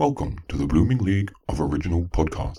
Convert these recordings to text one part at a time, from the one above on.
Welcome to the Blooming League of Original Podcasts.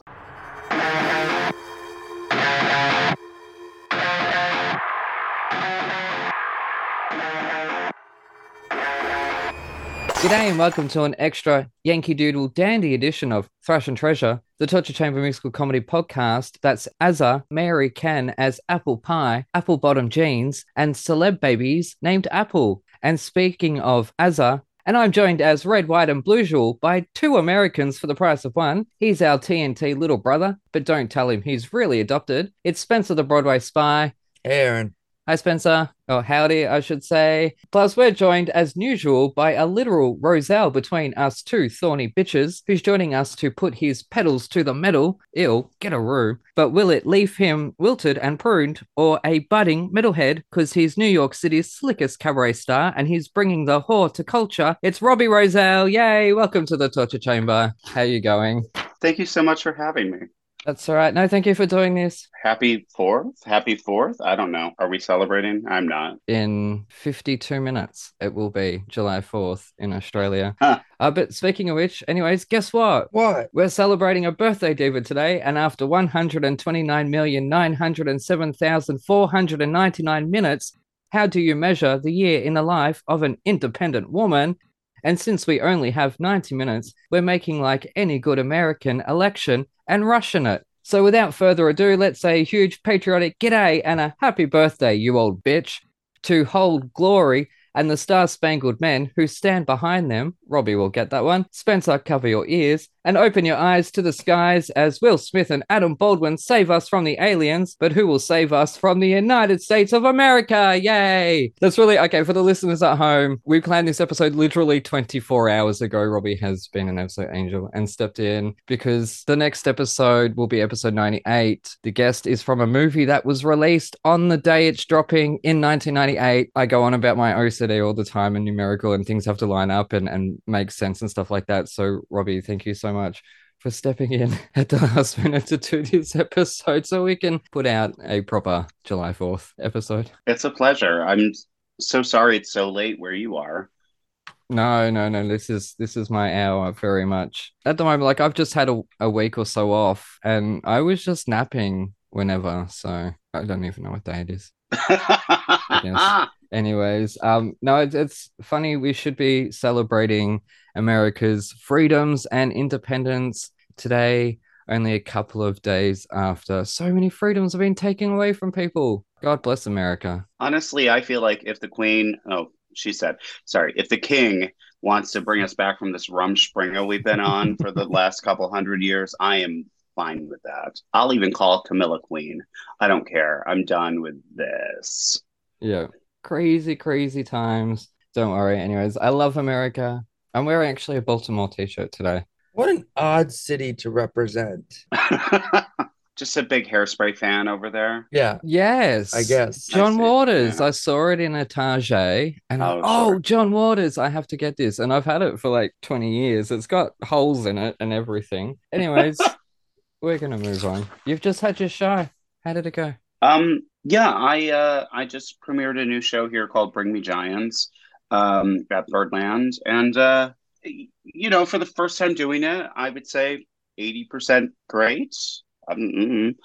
G'day and welcome to an extra Yankee Doodle Dandy edition of Thrash and Treasure, the Torture Chamber musical comedy podcast that's Azza, Mary Ken as Apple Pie, Apple Bottom Jeans, and celeb babies named Apple. And speaking of Azza, and I'm joined as Red, White, and Blue Jewel by two Americans for the price of one. He's our TNT little brother, but don't tell him he's really adopted. It's Spencer the Broadway Spy. Aaron. Hi, Spencer. Or howdy, I should say. Plus, we're joined as usual by a literal Rozelle between us two thorny bitches, who's joining us to put his pedals to the metal. Ill, get a room. But will it leave him wilted and pruned, or a budding metalhead? Because he's New York City's slickest cabaret star, and he's bringing the whore to culture. It's Robbie Rozelle. Yay! Welcome to the Torture Chamber. How you going? Thank you so much for having me. That's all right. No, thank you for doing this. Happy fourth? Happy fourth? I don't know. Are we celebrating? I'm not. In 52 minutes, it will be July 4th in Australia. Huh. Uh, but speaking of which, anyways, guess what? What? We're celebrating a birthday, David, today. And after 129,907,499 minutes, how do you measure the year in the life of an independent woman? And since we only have 90 minutes, we're making like any good American election and rushing it. So without further ado, let's say a huge patriotic g'day and a happy birthday, you old bitch, to Old Glory and the Star Spangled Men who stand behind them. Robbie will get that one. Spencer, cover your ears and open your eyes to the skies as Will Smith and Adam Baldwin save us from the aliens, but who will save us from the United States of America? Yay! That's really okay for the listeners at home. We planned this episode literally 24 hours ago. Robbie has been an absolute angel and stepped in because the next episode will be episode 98. The guest is from a movie that was released on the day it's dropping in 1998. I go on about my OCD all the time and numerical and things have to line up and, and make sense and stuff like that. So, Robbie, thank you so much for stepping in at the last minute to do this episode so we can put out a proper July 4th episode. It's a pleasure. I'm so sorry it's so late where you are. No, no, no. This is this is my hour very much. At the moment, like I've just had a, a week or so off and I was just napping whenever, so I don't even know what day it is. Yes. Anyways, um, no, it's, it's funny. We should be celebrating America's freedoms and independence today, only a couple of days after so many freedoms have been taken away from people. God bless America. Honestly, I feel like if the queen, oh, she said, sorry, if the king wants to bring us back from this rumspringa we've been on for the last couple hundred years, I am fine with that. I'll even call Camilla queen. I don't care. I'm done with this. Yeah, crazy, crazy times. Don't worry. Anyways, I love America. I'm wearing actually a Baltimore t-shirt today. What an odd city to represent. Just a big hairspray fan over there. Yeah, Yes, I guess. John I see. Waters. Yeah. I saw it in a Target, and I- Oh, oh, sure. John Waters. I have to get this, and I've had it for like 20 years. It's got holes in it and everything. Anyways, we're gonna move on. You've just had your show. How did it go? Um, yeah, I uh I just premiered a new show here called Bring Me Giants um at Birdland and uh you know, for the first time doing it, I would say 80% great. Um, mm,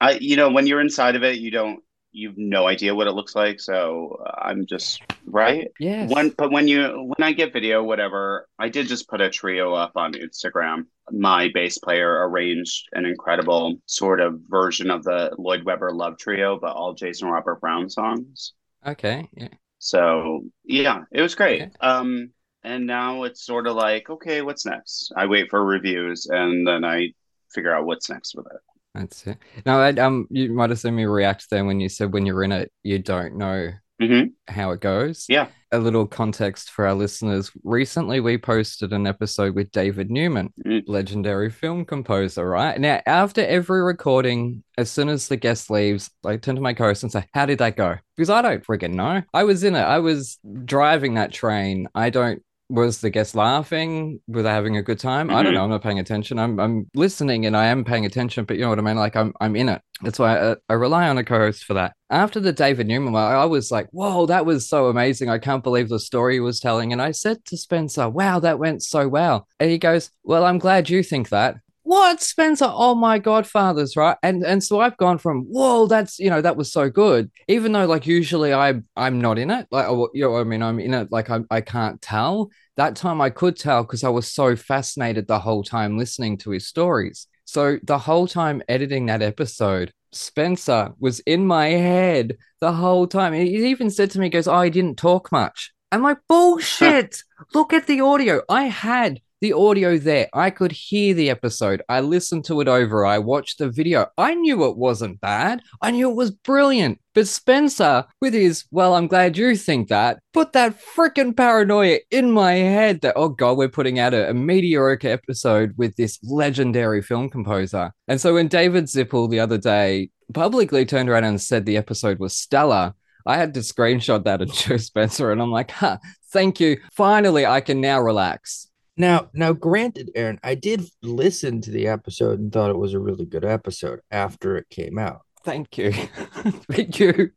I you know, when you're inside of it, you don't you've no idea what it looks like, so uh, I'm just right. Yeah. When but when you when I get video, whatever, I did just put a trio up on Instagram. My bass player arranged an incredible sort of version of the Lloyd Webber Love Trio, but all Jason Robert Brown songs. Okay. Yeah. So yeah, it was great. Okay. Um, and now it's sort of like, okay, what's next? I wait for reviews and then I figure out what's next with it. That's it. Now, I, um, you might have seen me react there when you said when you're in it, you don't know hmm how it goes. Yeah. A little context for our listeners. Recently, we posted an episode with David Newman, Mm. legendary film composer, right? Now, after every recording, as soon as the guest leaves, I turn to my co host and say, How did that go? Because I don't freaking know. I was in it, I was driving that train. I don't Was the guest laughing? Were they having a good time? I don't Mhm. know. I'm not paying attention. I'm I'm listening and I am paying attention, but you know what I mean. Like I'm I'm in it. That's why I, I rely on a co-host for that. After the David Newman one, I was like, "Whoa, that was so amazing! I can't believe the story he was telling." And I said to Spencer, "Wow, that went so well." And he goes, "Well, I'm glad you think that." What Spencer? Oh my Godfathers, right? And and so I've gone from whoa, that's you know that was so good. Even though like usually I I'm not in it, like oh, you know I mean I'm in it like I I can't tell. That time I could tell because I was so fascinated the whole time listening to his stories. So the whole time editing that episode, Spencer was in my head the whole time. He even said to me, he goes, Oh, he didn't talk much. I'm like, bullshit. Look at the audio. I had the audio there. I could hear the episode. I listened to it over. I watched the video. I knew it wasn't bad. I knew it was brilliant. But Spencer, with his, well, I'm glad you think that, put that freaking paranoia in my head that, oh God, we're putting out a, a mediocre episode with this legendary film composer. And so when David Zippel the other day publicly turned around and said the episode was stellar, I had to screenshot that at Joe Spencer and I'm like, huh, thank you. Finally, I can now relax. Now, now, granted, Aaron, I did listen to the episode and thought it was a really good episode after it came out, Thank you. Thank you.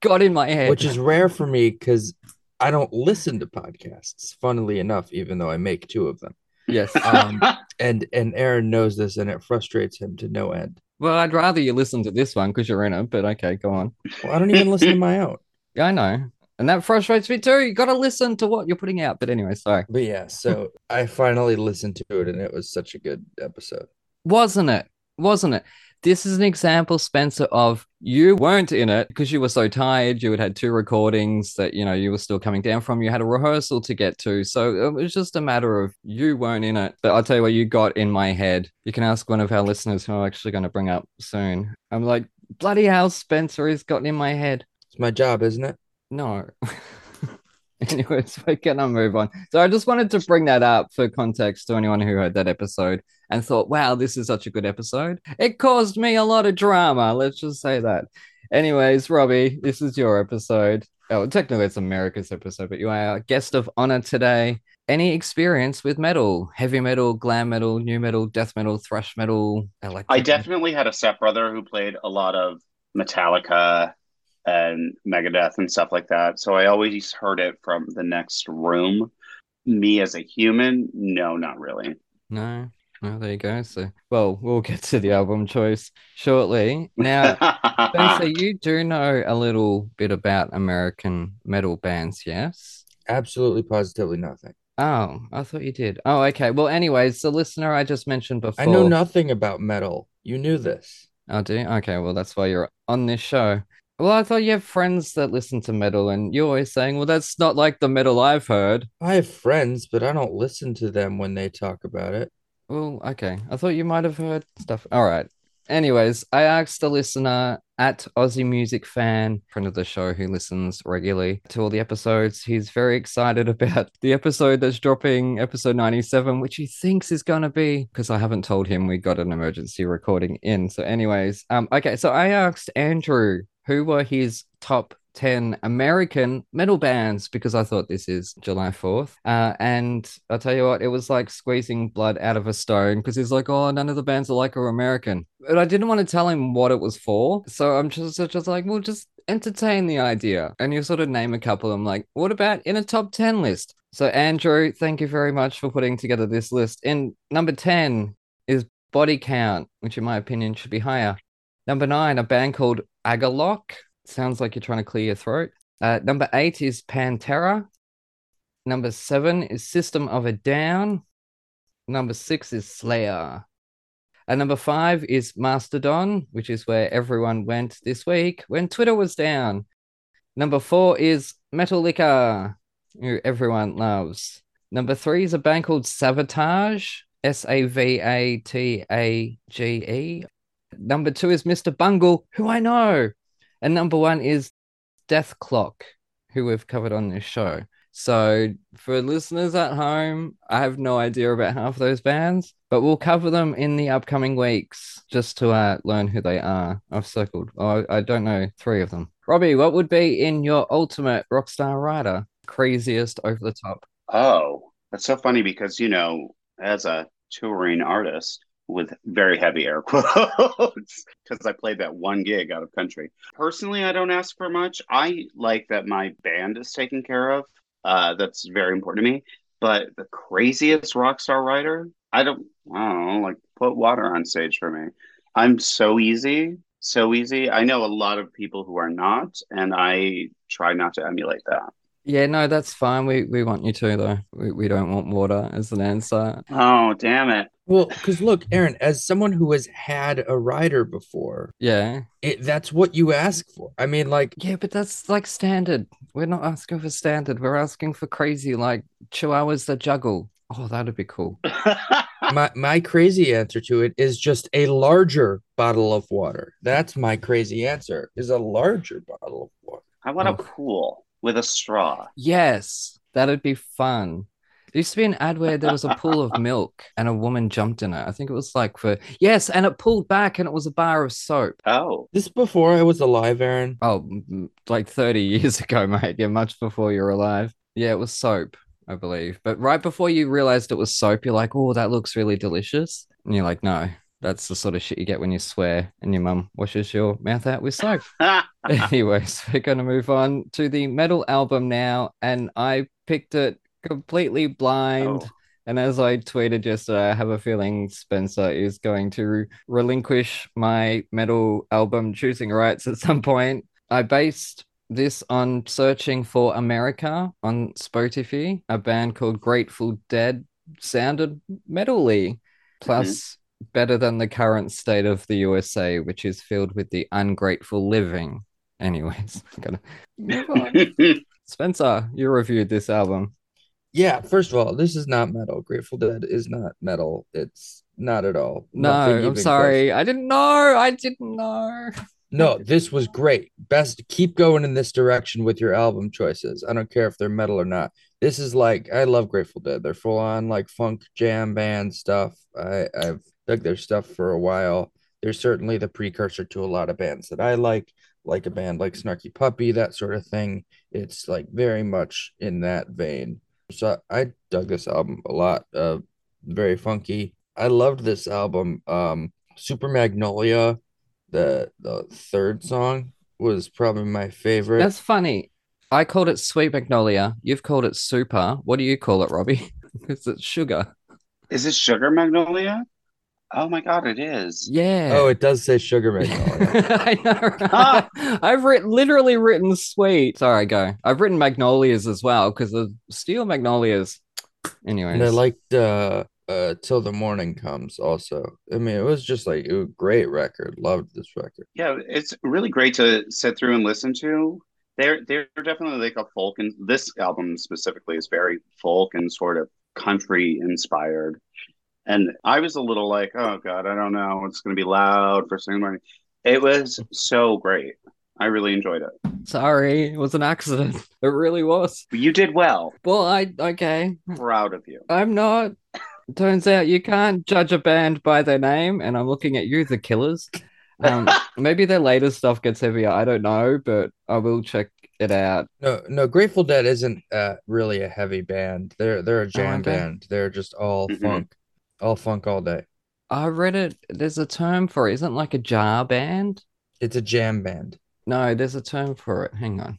Got in my head. which is rare for me because I don't listen to podcasts. Funnily enough, even though I make two of them, yes. um, and and Aaron knows this, and it frustrates him to no end. Well, I'd rather you listen to this one because you're in it, but okay, go on. Well, I don't even listen to my own. Yeah, I know. And that frustrates me too. You got to listen to what you're putting out. But anyway, sorry. But yeah, so I finally listened to it, and it was such a good episode. Wasn't it? Wasn't it? This is an example, Spencer, of you weren't in it because you were so tired. You had had two recordings that, you know, you were still coming down from. You had a rehearsal to get to. So it was just a matter of you weren't in it. But I'll tell you what, you got in my head. You can ask one of our listeners who I'm actually going to bring up soon. I'm like, bloody hell, Spencer has gotten in my head. It's my job, isn't it? No. Anyways, we're gonna move on. So I just wanted to bring that up for context to anyone who heard that episode and thought, wow, this is such a good episode. It caused me a lot of drama. Let's just say that. Anyways, Robbie, this is your episode. Oh, technically it's America's episode, but you are our guest of honor today. Any experience with metal, heavy metal, glam metal, new metal, death metal, thrash metal, electric? I definitely had a stepbrother who played a lot of Metallica and Megadeth and stuff like that. So I always heard it from the next room. Me as a human, no, not really. No. Oh, there you go. So, well, we'll get to the album choice shortly. Now, Spencer, you do know a little bit about American metal bands, yes? Absolutely, positively nothing. Oh, I thought you did. Oh, okay. Well, anyways, the listener I just mentioned before. I know nothing about metal. You knew this. Oh, do you? Okay, well, that's why you're on this show. Well, I thought you have friends that listen to metal, and you're always saying, well, that's not like the metal I've heard. I have friends, but I don't listen to them when they talk about it. Well, okay. I thought you might have heard stuff. All right. Anyways, I asked a listener at Aussie Music Fan, friend of the show who listens regularly to all the episodes. He's very excited about the episode that's dropping, episode 97, which he thinks is going to be because I haven't told him we got an emergency recording in. So, anyways, um, okay. So I asked Andrew who were his top 10 American metal bands because I thought this is July 4th. Uh, and I'll tell you what, it was like squeezing blood out of a stone because he's like, oh, none of the bands are like are American. But I didn't want to tell him what it was for. So I'm just, just like, well, just entertain the idea. And you sort of name a couple. I'm like, what about in a top 10 list? So, Andrew, thank you very much for putting together this list. In number 10 is Body Count, which in my opinion should be higher. Number nine, a band called Agalloch. Sounds like you're trying to clear your throat. Uh, number eight is Pantera. Number seven is System of a Down. Number six is Slayer. And number five is Mastodon, which is where everyone went this week when Twitter was down. Number four is Metallica, who everyone loves. Number three is a band called Savatage, S A V A T A G E. Number two is Mr. Bungle, who I know. And number one is Dethklok, who we've covered on this show. So, for listeners at home, I have no idea about half those bands, but we'll cover them in the upcoming weeks just to uh, learn who they are. I've circled, oh, I don't know, three of them. Robbie, what would be in your ultimate rockstar rider? Craziest over the top. Oh, That's so funny because, you know, as a touring artist with very heavy air quotes, because I played that one gig out of country. Personally, I don't ask for much. I like that my band is taken care of. Uh, that's very important to me. But the craziest rock star writer, I don't, I don't know, like put water on stage for me. I'm so easy, so easy. I know a lot of people who are not, and I try not to emulate that. Yeah, no, that's fine. We we want you to though. We we don't want water as an answer. Oh, damn it. Well, because look, Aaron, as someone who has had a rider before, Yeah. it that's what you ask for. I mean, like, Yeah, but that's like standard. We're not asking for standard. We're asking for crazy, like chihuahuas that juggle. Oh, that'd be cool. my my crazy answer to it is just a larger bottle of water. That's my crazy answer. Is a larger bottle of water. I want a Oh. pool with a straw. Yes, that'd be fun. There used to be an ad where there was a pool of milk and a woman jumped in it. I think it was like for yes, and it pulled back and it was a bar of soap. Oh, This before I was alive, Aaron. Oh, m- m- like 30 years ago, mate. Yeah, much before you were alive. Yeah, it was soap, I believe. But right before you realized it was soap, you're like, oh, that looks really delicious. And you're like, no, that's the sort of shit you get when you swear and your mum washes your mouth out with soap. Anyways, we're going to move on to the metal album now. And I picked it completely blind. Oh. And as I tweeted yesterday, I have a feeling Spencer is going to relinquish my metal album choosing rights at some point. I based this on searching for America on Spotify. A band called Grateful Dead sounded metally, plus mm-hmm. Better than the current state of the USA, which is filled with the ungrateful living. Anyways, I'm gonna move on. Spencer, you reviewed this album. Yeah, first of all, this is not metal. Grateful Dead is not metal. It's not at all. No, I'm even sorry. I didn't know. I didn't know. No, this was great. Best keep going in this direction with your album choices. I don't care if they're metal or not. This is like I love Grateful Dead. They're full on like funk jam band stuff. I I've dug their stuff for a while. They're certainly the precursor to a lot of bands that I like, like a band like Snarky Puppy, that sort of thing. It's like very much in that vein. So I dug this album a lot. Uh, very funky. I loved this album. Um, Super Magnolia, the the third song was probably my favorite. That's funny. I called it Sweet Magnolia. You've called it Super. What do you call it, Robbie? Because it's sugar. Is it Sugar Magnolia? Oh my God, it is. Yeah. oh, it does say Sugar Magnolia. I know. Ah. right? I've written literally written sweet. Sorry, go. I've written magnolias as well because the steel magnolias. Anyways, and I liked uh uh Till the Morning Comes also. I mean, it was just like it was a great record. Loved this record. Yeah, it's really great to sit through and listen to. They're they're definitely like a folk, and this album specifically is very folk and sort of country inspired. And I was a little like, oh God, I don't know, it's going to be loud for Sunday morning. It was so great. I really enjoyed it. sorry, it was an accident. It really was. You did well. Well, I okay. Proud of you. I'm not. Turns out you can't judge a band by their name, and I'm looking at you, the Killers. Um, maybe their later stuff gets heavier. I don't know, but I will check it out. No, no, Grateful Dead isn't uh really a heavy band. They're they're a jam okay. band. They're just all Mhm. funk, all funk all day. I read it. There's a term for it. Isn't it like a jar band? It's a jam band. No, there's a term for it. Hang on.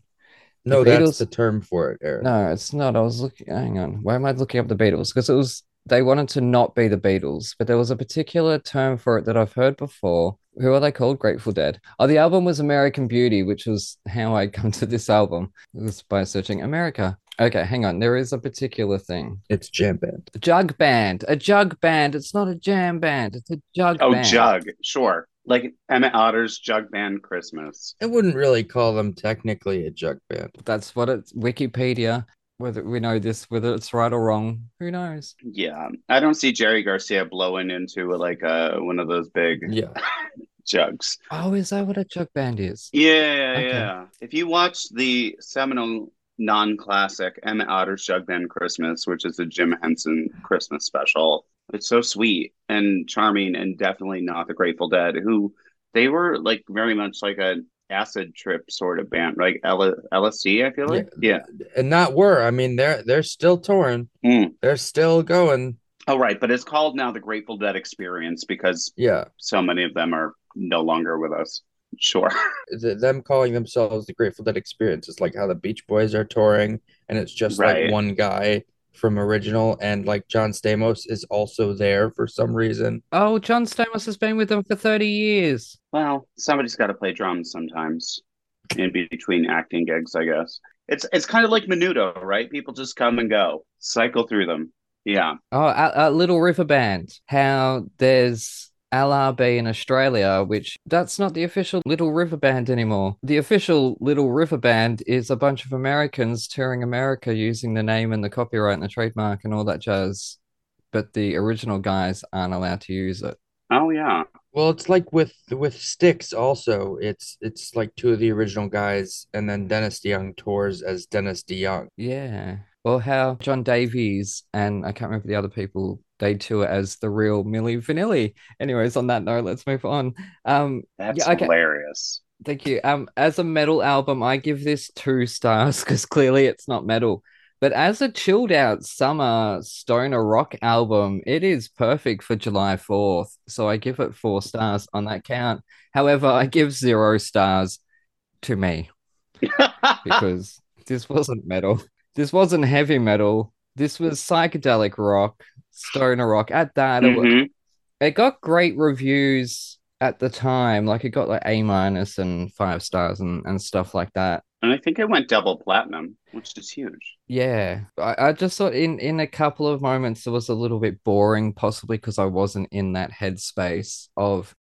No, Beatles- that's the term for it, Eric. No, it's not. I was looking. Hang on. Why am I looking up the Beatles? Because it was they wanted to not be the Beatles, but there was a particular term for it that I've heard before. Who are they called? Grateful Dead. Oh, the album was American Beauty, which was how I come to this album. It was by searching America. Okay, hang on. There is a particular thing. It's jam band. A jug band. A jug band. It's not a jam band. It's a jug band. Oh, band. Jug, sure. Like Emmett Otter's Jug Band Christmas. I wouldn't really call them technically a jug band. That's what it's Wikipedia. Whether we know this, whether it's right or wrong, who knows? Yeah, I don't see Jerry Garcia blowing into like uh one of those big Yeah. jugs. Oh, is that what a jug band is? Yeah, Okay. yeah. If you watch the seminal non-classic Emmett Otter's Jug Band Christmas, which is the Jim Henson Christmas special, it's so sweet and charming, and definitely not the Grateful Dead, who they were like very much like a acid trip sort of band, like L- LSD. I feel like, yeah. and not were. I mean, they're they're still touring. Mm. They're still going. Oh, right, but it's called now the Grateful Dead Experience because Yeah, so many of them are no longer with us. Sure. Th- them calling themselves the Grateful Dead Experience is like how the Beach Boys are touring, and it's just Right. like one guy from original, and like John Stamos is also there for some reason. Oh, John Stamos has been with them for 30 years. Well, somebody's got to play drums sometimes in between acting gigs, I guess. It's it's kind of like Menudo, right? People just come and go, cycle through them. Yeah. Oh, a, a Little River Band. How there's LRB in Australia, which that's not the official Little River Band anymore. The official Little River Band is a bunch of Americans touring America using the name and the copyright and the trademark and all that jazz. But the original guys aren't allowed to use it. Oh yeah. Well, it's like with with Styx also. It's it's like two of the original guys, and then Dennis DeYoung tours as Dennis DeYoung. Yeah. Well, how John Davis and I can't remember the other people, they tour as the real Milli Vanilli. Anyways, on that note, let's move on. Um, That's Yeah, okay. hilarious. Thank you. Um, as a metal album, I give this two stars because clearly it's not metal. But as a chilled out summer stoner rock album, it is perfect for July 4th. So I give it four stars on that count. However, I give zero stars to me because this wasn't metal. This wasn't heavy metal. This was psychedelic rock, stoner rock. At that, it wa- Mhm. it got great reviews at the time. Like it got like A minus and five stars and, and stuff like that. And I think it went double platinum, which is huge. Yeah. I, I just thought in in a couple of moments it was a little bit boring, possibly because I wasn't in that headspace of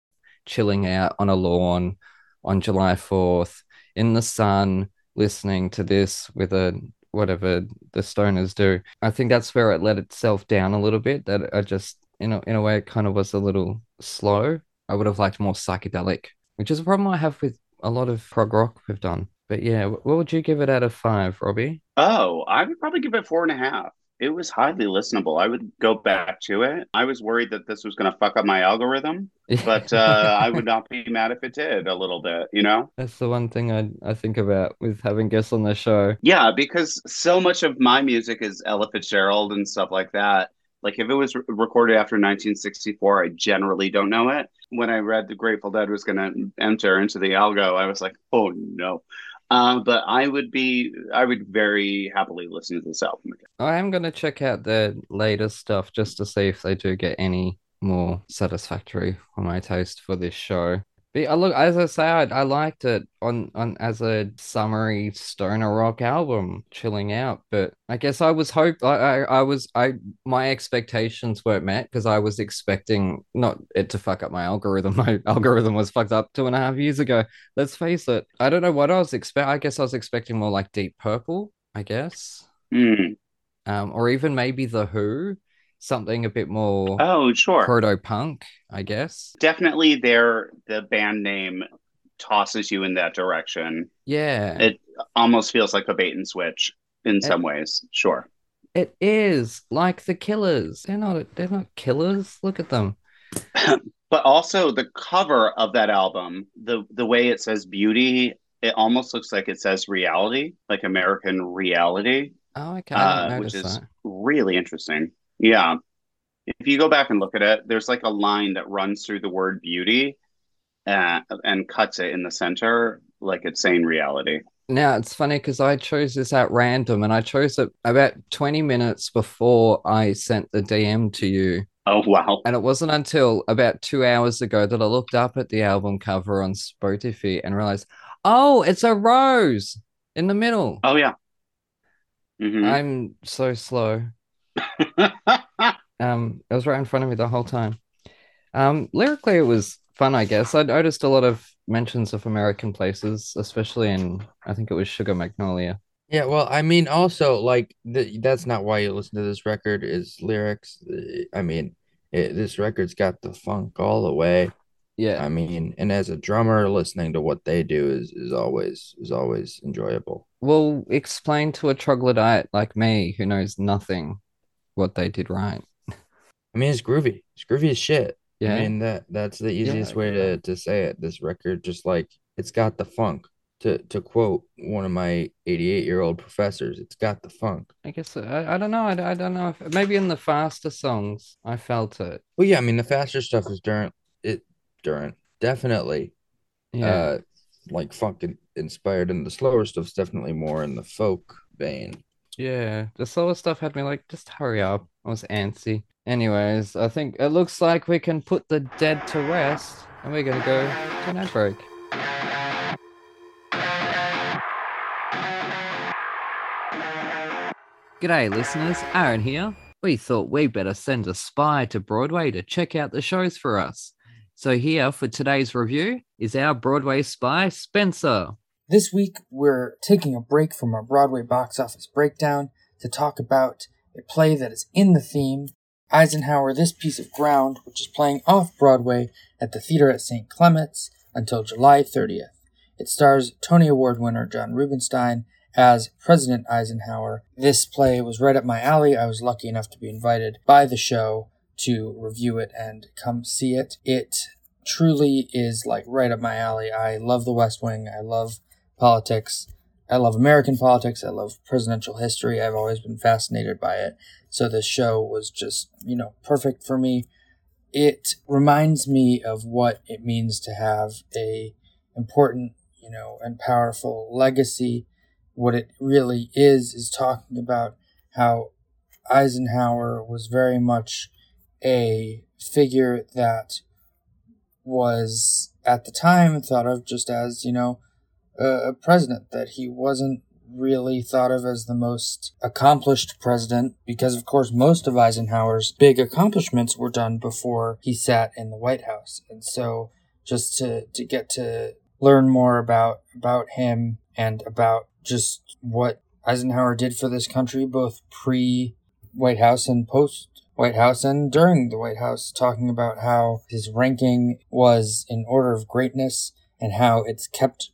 chilling out on a lawn on July 4th in the sun, listening to this with a whatever the stoners do. I think that's where it let itself down a little bit. That I just in a in a way it kind of was a little slow. I would have liked more psychedelic, which is a problem I have with a lot of prog rock we've done. But yeah, what would you give it out of five, Robbie? Oh, I would probably give it four and a half. It was highly listenable. I would go back to it. I was worried that this was going to fuck up my algorithm, but uh, I would not be mad if it did a little bit, you know? That's the one thing I I think about with having guests on the show. Yeah, because so much of my music is Ella Fitzgerald and stuff like that. Like if it was re- recorded after 1964, I generally don't know it. When I read The Grateful Dead was going to enter into the algo, I was like, oh no. Uh, but I would be, I would very happily listen to this album again. I am gonna check out their latest stuff just to see if they do get any more satisfactory for my taste for this show. But I look, as I say, I, I liked it on on as a summery stoner rock album, chilling out. But I guess I was hope I, I I was I my expectations weren't met because I was expecting not it to fuck up my algorithm. My algorithm was fucked up two and a half years ago. Let's face it. I don't know what I was expect. I guess I was expecting more like Deep Purple. I guess Hmm. um, or even maybe The Who, something a bit more Oh, sure. proto punk, I guess. Definitely their the band name tosses you in that direction. Yeah, It almost feels like a bait and switch in some ways. Sure. it is like the Killers. They're not they're not killers. Look at them. But also the cover of that album, the the way it says beauty, it almost looks like it says reality, like American reality, Oh, okay, uh, which is that. really interesting. Yeah. If you go back and look at it, there's like a line that runs through the word beauty uh, and cuts it in the center, like it's saying reality. Now it's funny because I chose this at random and I chose it about 20 minutes before I sent the DM to you. Oh, wow. And it wasn't until about two hours ago that I looked up at the album cover on Spotify and realized, oh, it's a rose in the middle. Oh, yeah. Mhm. I'm so slow. Um, it was right in front of me the whole time. Um, lyrically, it was fun, I guess. I noticed a lot of mentions of American places, especially in, I think it was Sugar Magnolia. Yeah, well, I mean, also like th that's not why you listen to this record is lyrics. I mean, it, this record's got the funk all the way. Yeah. I mean, and as a drummer, listening to what they do is is always is always enjoyable. Well, explain to a troglodyte like me who knows nothing what they did right. I mean, it's groovy. It's groovy as shit. I Yeah. mean that that's the easiest way to to say it. This record just like it's got the funk. To to quote one of my 88 year old professors, it's got the funk. I guess I, I don't know. I, I don't know if maybe in the faster songs I felt it. Well, yeah, I mean the faster stuff is during it during definitely Yeah. uh like funk inspired, and the slower stuff's definitely more in the folk vein. Yeah, the slower stuff had me like, just hurry up. I was antsy. Anyways, I think it looks like we can put the dead to rest, and we're gonna go to an ad break. G'day, listeners. Aaron here. We thought we'd better send a spy to Broadway to check out the shows for us. So here for today's review is our Broadway spy, Spencer. This week, we're taking a break from our Broadway box office breakdown to talk about a play that is in the theme Eisenhower This Piece of Ground, which is playing off Broadway at the Theater at St. Clement's until July 30th. It stars Tony Award winner John Rubinstein as President Eisenhower. This play was right up my alley. I was lucky enough to be invited by the show to review it and come see it. It truly is like right up my alley. I love the West Wing. I love politics. I love American politics. I love presidential history. I've always been fascinated by it. So this show was just, you know, perfect for me. It reminds me of what it means to have a important, you know, and powerful legacy. What it really is is talking about how Eisenhower was very much a figure that was at the time thought of just as, you know, a, president, that he wasn't really thought of as the most accomplished president because of course most of Eisenhower's big accomplishments were done before he sat in the White House. And so just to to get to learn more about about him and about just what Eisenhower did for this country both pre White House and post White House and during the White House, talking about how his ranking was in order of greatness and how it's kept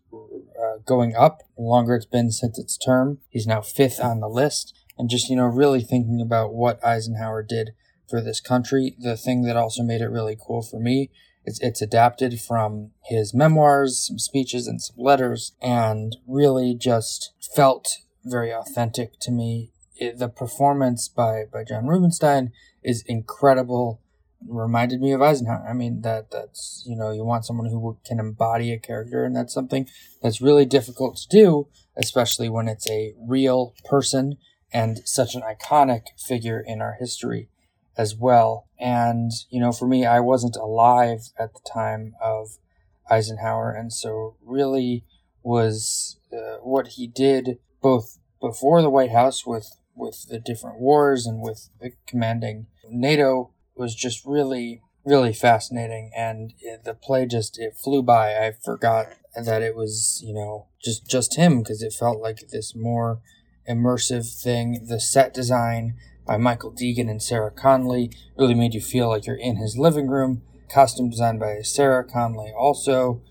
uh, going up the longer it's been since its term. He's now fifth on the list. And just, you know, really thinking about what Eisenhower did for this country. The thing that also made it really cool for me is it's adapted from his memoirs, some speeches, and some letters, and really just felt very authentic to me. It, the performance by, by John Rubinstein is incredible. Reminded me of Eisenhower. I mean, that that's you know you want someone who can embody a character, and that's something that's really difficult to do, especially when it's a real person and such an iconic figure in our history as well. And you know, for me, I wasn't alive at the time of Eisenhower, and so really was uh, what he did both before the White House with with the different wars and with the commanding NATO was just really really fascinating. And it, the play just it flew by. I forgot that it was you know just just him because it felt like this more immersive thing. The set design by michael deegan and sarah conley really made you feel like you're in his living room. Costume design by sarah conley also.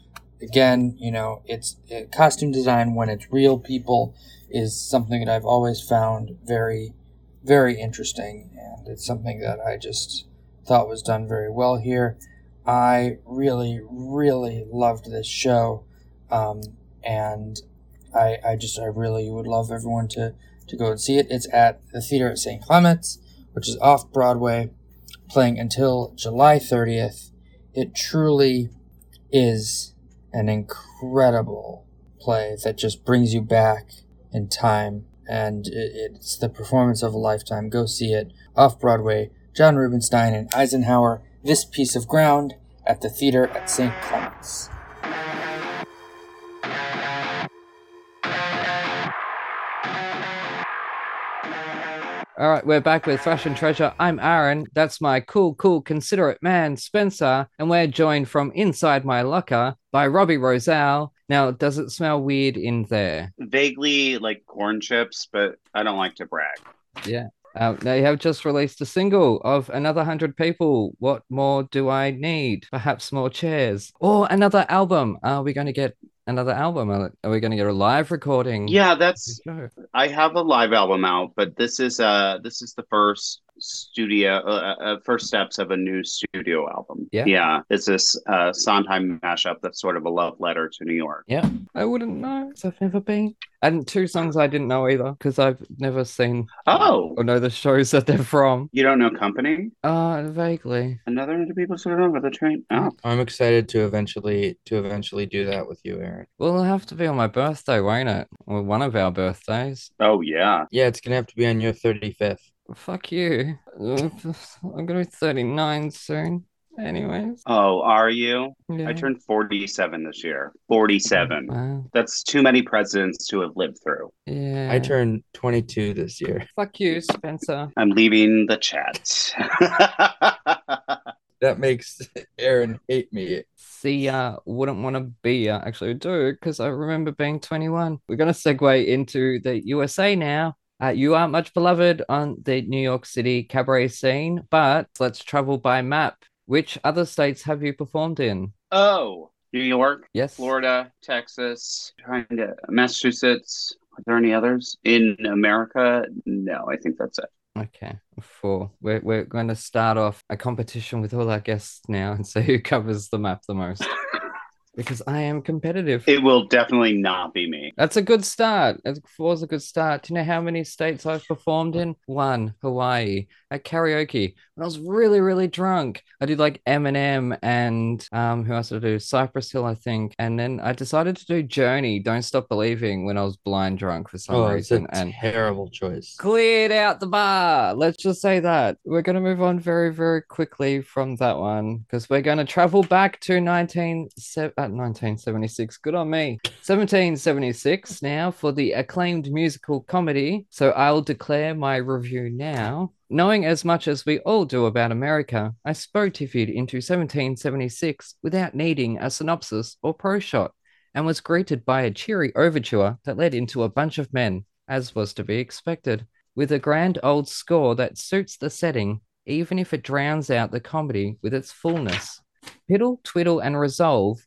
Again you know it's it, costume design when it's real people is something that I've always found very, very interesting, and it's something that I just thought was done very well here. I really, really loved this show, um, and I, I just, I really would love everyone to, to go and see it. It's at the theater at St. Clement's, which is off Broadway, playing until July 30th. It truly is an incredible play that just brings you back in time, and it, it's the performance of a lifetime. Go see it off Broadway. John Rubinstein and Eisenhower. This piece of ground at the theater at St. Clement's. All right, we're back with Thrash 'n Treasure. I'm Aaron. That's my cool, cool, considerate man, Spencer. And we're joined from inside my locker by Robbie Rozelle. Now, does it smell weird in there? Vaguely like corn chips, but I don't like to brag. Yeah. Uh, they have just released a single of Another Hundred People. What more do I need? Perhaps more chairs. Or another album. Are we going to get another album? Are are we going to get a live recording? Yeah, that's I have a live album out, but this is uh this is the first studio uh, uh, first steps of a new studio album. Yeah. yeah. It's this uh, Sondheim mashup that's sort of a love letter to New York. Yeah, I wouldn't know 'cause I've never been. And two songs I didn't know either because I've never seen Oh, or know the shows that they're from. you don't know Company? Uh, vaguely. Another Hundred People sort of over the train. Oh, I'm excited to eventually to eventually do that with you, Aaron. Well, it'll have to be on my birthday, won't it? Or one of our birthdays. oh yeah. Yeah, it's gonna have to be on your 35th. Fuck you. Uh, I'm gonna be 39 soon. Anyways. Oh, are you? Yeah. I turned 47 this year. 47. Wow. That's too many presidents to have lived through. Yeah. I turned 22 this year. Fuck you, Spencer. I'm leaving the chat. That makes Aaron hate me. See ya. Wouldn't want to be ya. Actually, I do because I remember being 21. We're gonna segue into the USA now. Uh, you aren't much beloved on the New York City cabaret scene, but let's travel by map. Which other states have you performed in? oh, New York, Yes. Florida, Texas, trying to Massachusetts. Are there any others in America? No, I think that's it. Okay, four. We're we're going to start off a competition with all our guests now and see who covers the map the most. Because I am competitive. It will definitely not be me. That's a good start. It was a good start. Do you know how many states I've performed in? One, Hawaii, at karaoke. When I was really, really drunk, I did like Eminem and um, who else did I do? Cypress Hill, I think. And then I decided to do Journey, Don't Stop Believing, when I was blind drunk for some Oh, reason. And terrible choice. cleared out the bar. Let's just say that. We're going to move on very, very quickly from that one because we're going to travel back to 19, se- uh, 1976. Good on me. 1776 now for the acclaimed musical comedy. So I'll declare my review now. Knowing as much as we all do about America, I spotified into 1776 without needing a synopsis or pro shot and was greeted by a cheery overture that led into a bunch of men, as was to be expected, with a grand old score that suits the setting, even if it drowns out the comedy with its fullness. Piddle, twiddle, and resolve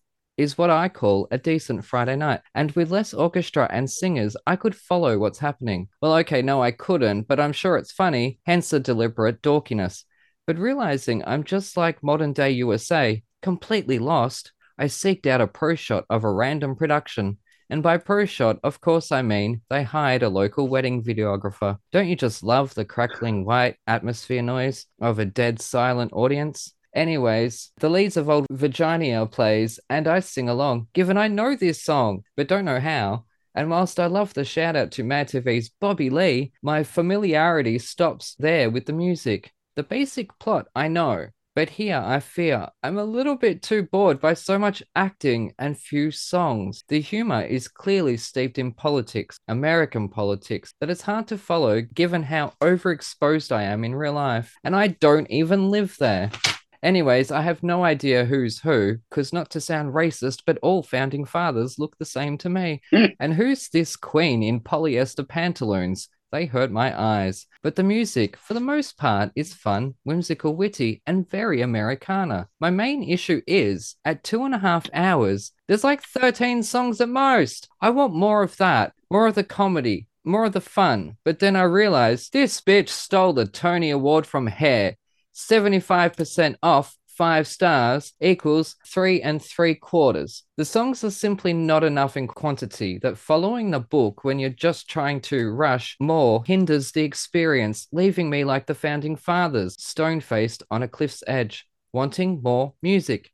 is what I call a decent Friday night. And with less orchestra and singers, I could follow what's happening. Well, okay, no, I couldn't, but I'm sure it's funny, hence the deliberate dorkiness. But realizing I'm just like modern day USA, completely lost, I seeked out a pro shot of a random production. And by pro shot, of course, I mean they hired a local wedding videographer. Don't you just love the crackling white atmosphere noise of a dead silent audience? Anyways, the Lees of Old Virginia plays, and I sing along, given I know this song, but don't know how. And whilst I love the shout out to Mad TV's Bobby Lee, my familiarity stops there with the music. The basic plot I know, but here I fear I'm a little bit too bored by so much acting and few songs. The humor is clearly steeped in politics, American politics, that it's hard to follow given how overexposed I am in real life. And I don't even live there. Anyways, I have no idea who's who, because not to sound racist, but all founding fathers look the same to me. Hmm. and who's this queen in polyester pantaloons? They hurt my eyes. But the music, for the most part, is fun, whimsical, witty, and very Americana. My main issue is, at two and a half hours, there's like 13 songs at most. I want more of that, more of the comedy, more of the fun. But then I realized this bitch stole the Tony Award from Hair. 75% off five stars equals three and three quarters. The songs are simply not enough in quantity that following the book when you're just trying to rush more hinders the experience, leaving me like the founding fathers, stone faced on a cliff's edge, wanting more music.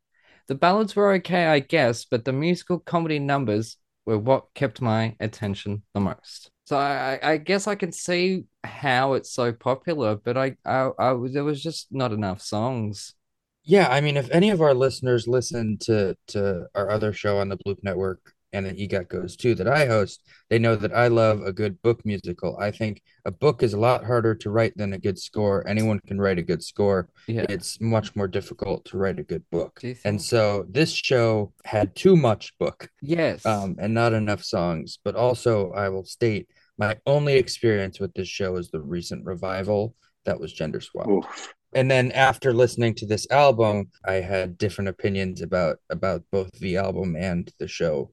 The ballads were okay, I guess, but the musical comedy numbers were what kept my attention the most. So I, I- guess I can see how it's so popular, but I, I, I was- there was just not enough songs. Yeah, I mean, if any of our listeners listen to to our other show on the Bloop Network and the EGOT Goes Too that I host, they know that I love a good book musical. I think a book is a lot harder to write than a good score. Anyone can write a good score. Yeah. It's much more difficult to write a good book. And so this show had too much book Yes. um, and not enough songs. But also, I will state my only experience with this show is the recent revival that was Gender Swap. Oof. And then after listening to this album, I had different opinions about about both the album and the show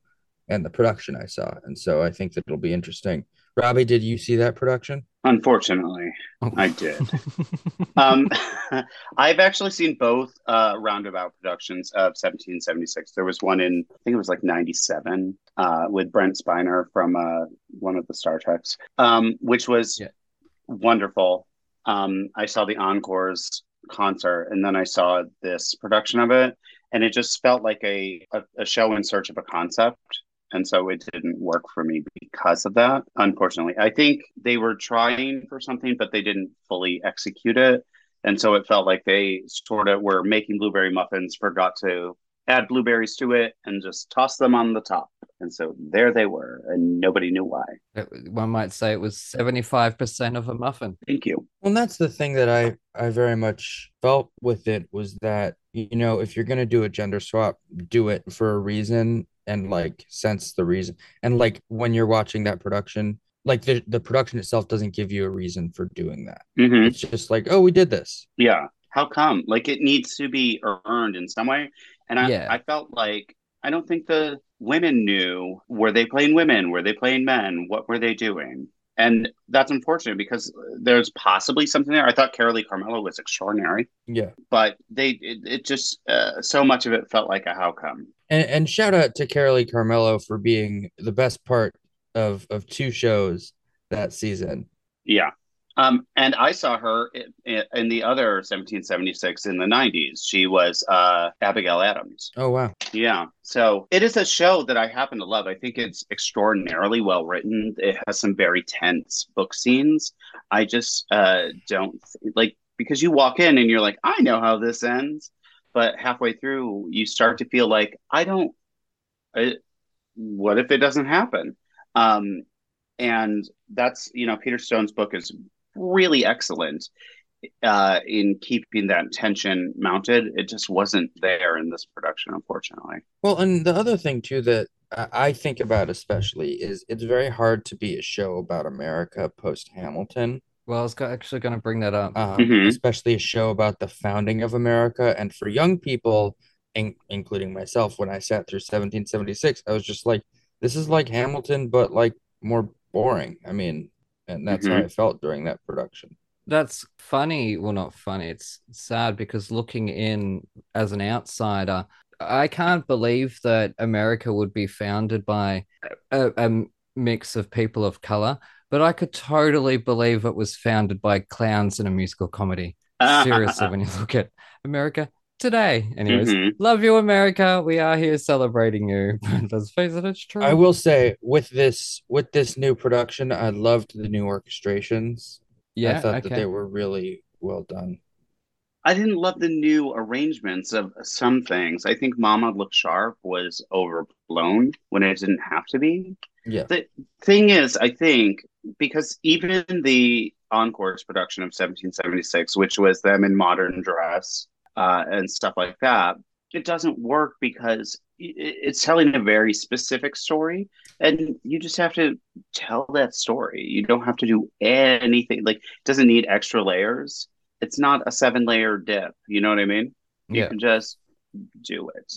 and the production I saw. And so I think that it'll be interesting Robbie, did you see that production? Unfortunately, I did. um, I've actually seen both uh, roundabout productions of 1776. There was one in, I think it was like 97, uh, with Brent Spiner from uh, one of the Star Treks, um, which was Yeah. wonderful. Um, I saw the Encores concert and then I saw this production of it, and it just felt like a, a, a show in search of a concept. And so it didn't work for me because of that, unfortunately. I think they were trying for something, but they didn't fully execute it. And so it felt like they sort of were making blueberry muffins, forgot to add blueberries to it, and just tossed them on the top. And so there they were, and nobody knew why. Uh, one might say it was 75% of a muffin. Thank you. Well, that's the thing that I I very much felt with it was that you know if you're gonna do a gender swap, do it for a reason and like sense the reason. And like when you're watching that production, like the the production itself doesn't give you a reason for doing that. hmm It's just like, oh, we did this. Yeah. How come? Like it needs to be earned in some way. And I, Yeah. I felt like I don't think the women knew were they playing women? Were they playing men? What were they doing? And that's unfortunate because there's possibly something there. I thought Carolee Carmello was extraordinary, Yeah. but they it, it just uh, so much of it felt like a how come. And and shout out to Carolee Carmello for being the best part of of two shows that season. Yeah. Um, and I saw her in, in the other 1776 in the 90s. She was uh, Abigail Adams. Oh wow. Yeah. So it is a show that I happen to love. I think it's extraordinarily well written. It has some very tense book scenes. I just uh, don't like because you walk in and you're like, I know how this ends. But halfway through, you start to feel like, I don't, I, what if it doesn't happen? Um, and that's, you know, Peter Stone's book is really excellent uh, in keeping that tension mounted. It just wasn't there in this production, unfortunately. Well, and the other thing too that I I think about especially is it's very hard to be a show about America post Hamilton, Well, I was actually going to bring that up. um, Mhm. especially a show about the founding of America. And for young people, in, including myself, when I sat through 1776, I was just like, this is like Hamilton, but like more boring. I mean, and that's how mm-hmm. I felt during that production. That's funny. Well, not funny. It's sad because looking in as an outsider, I can't believe that America would be founded by a, a mix of people of color, but I could totally believe it was founded by clowns in a musical comedy. Seriously, when you look at America today. Anyways, Mhm. love you, America. We are here celebrating you. Let's face it, it's true. I will say with this with this new production, I loved the new orchestrations. Yeah, I Yeah, thought that they were really well done. I didn't love the new arrangements of some things. I think Mama Look Sharp was overblown when it didn't have to be. Yeah. The thing is, I think, because even the Encore's production of 1776, which was them in modern dress uh, and stuff like that, it doesn't work because it's telling a very specific story, and you just have to tell that story. You don't have to do anything. Like, it doesn't need extra layers. It's not a seven layer dip. You know what I mean? You Yeah. can just do it.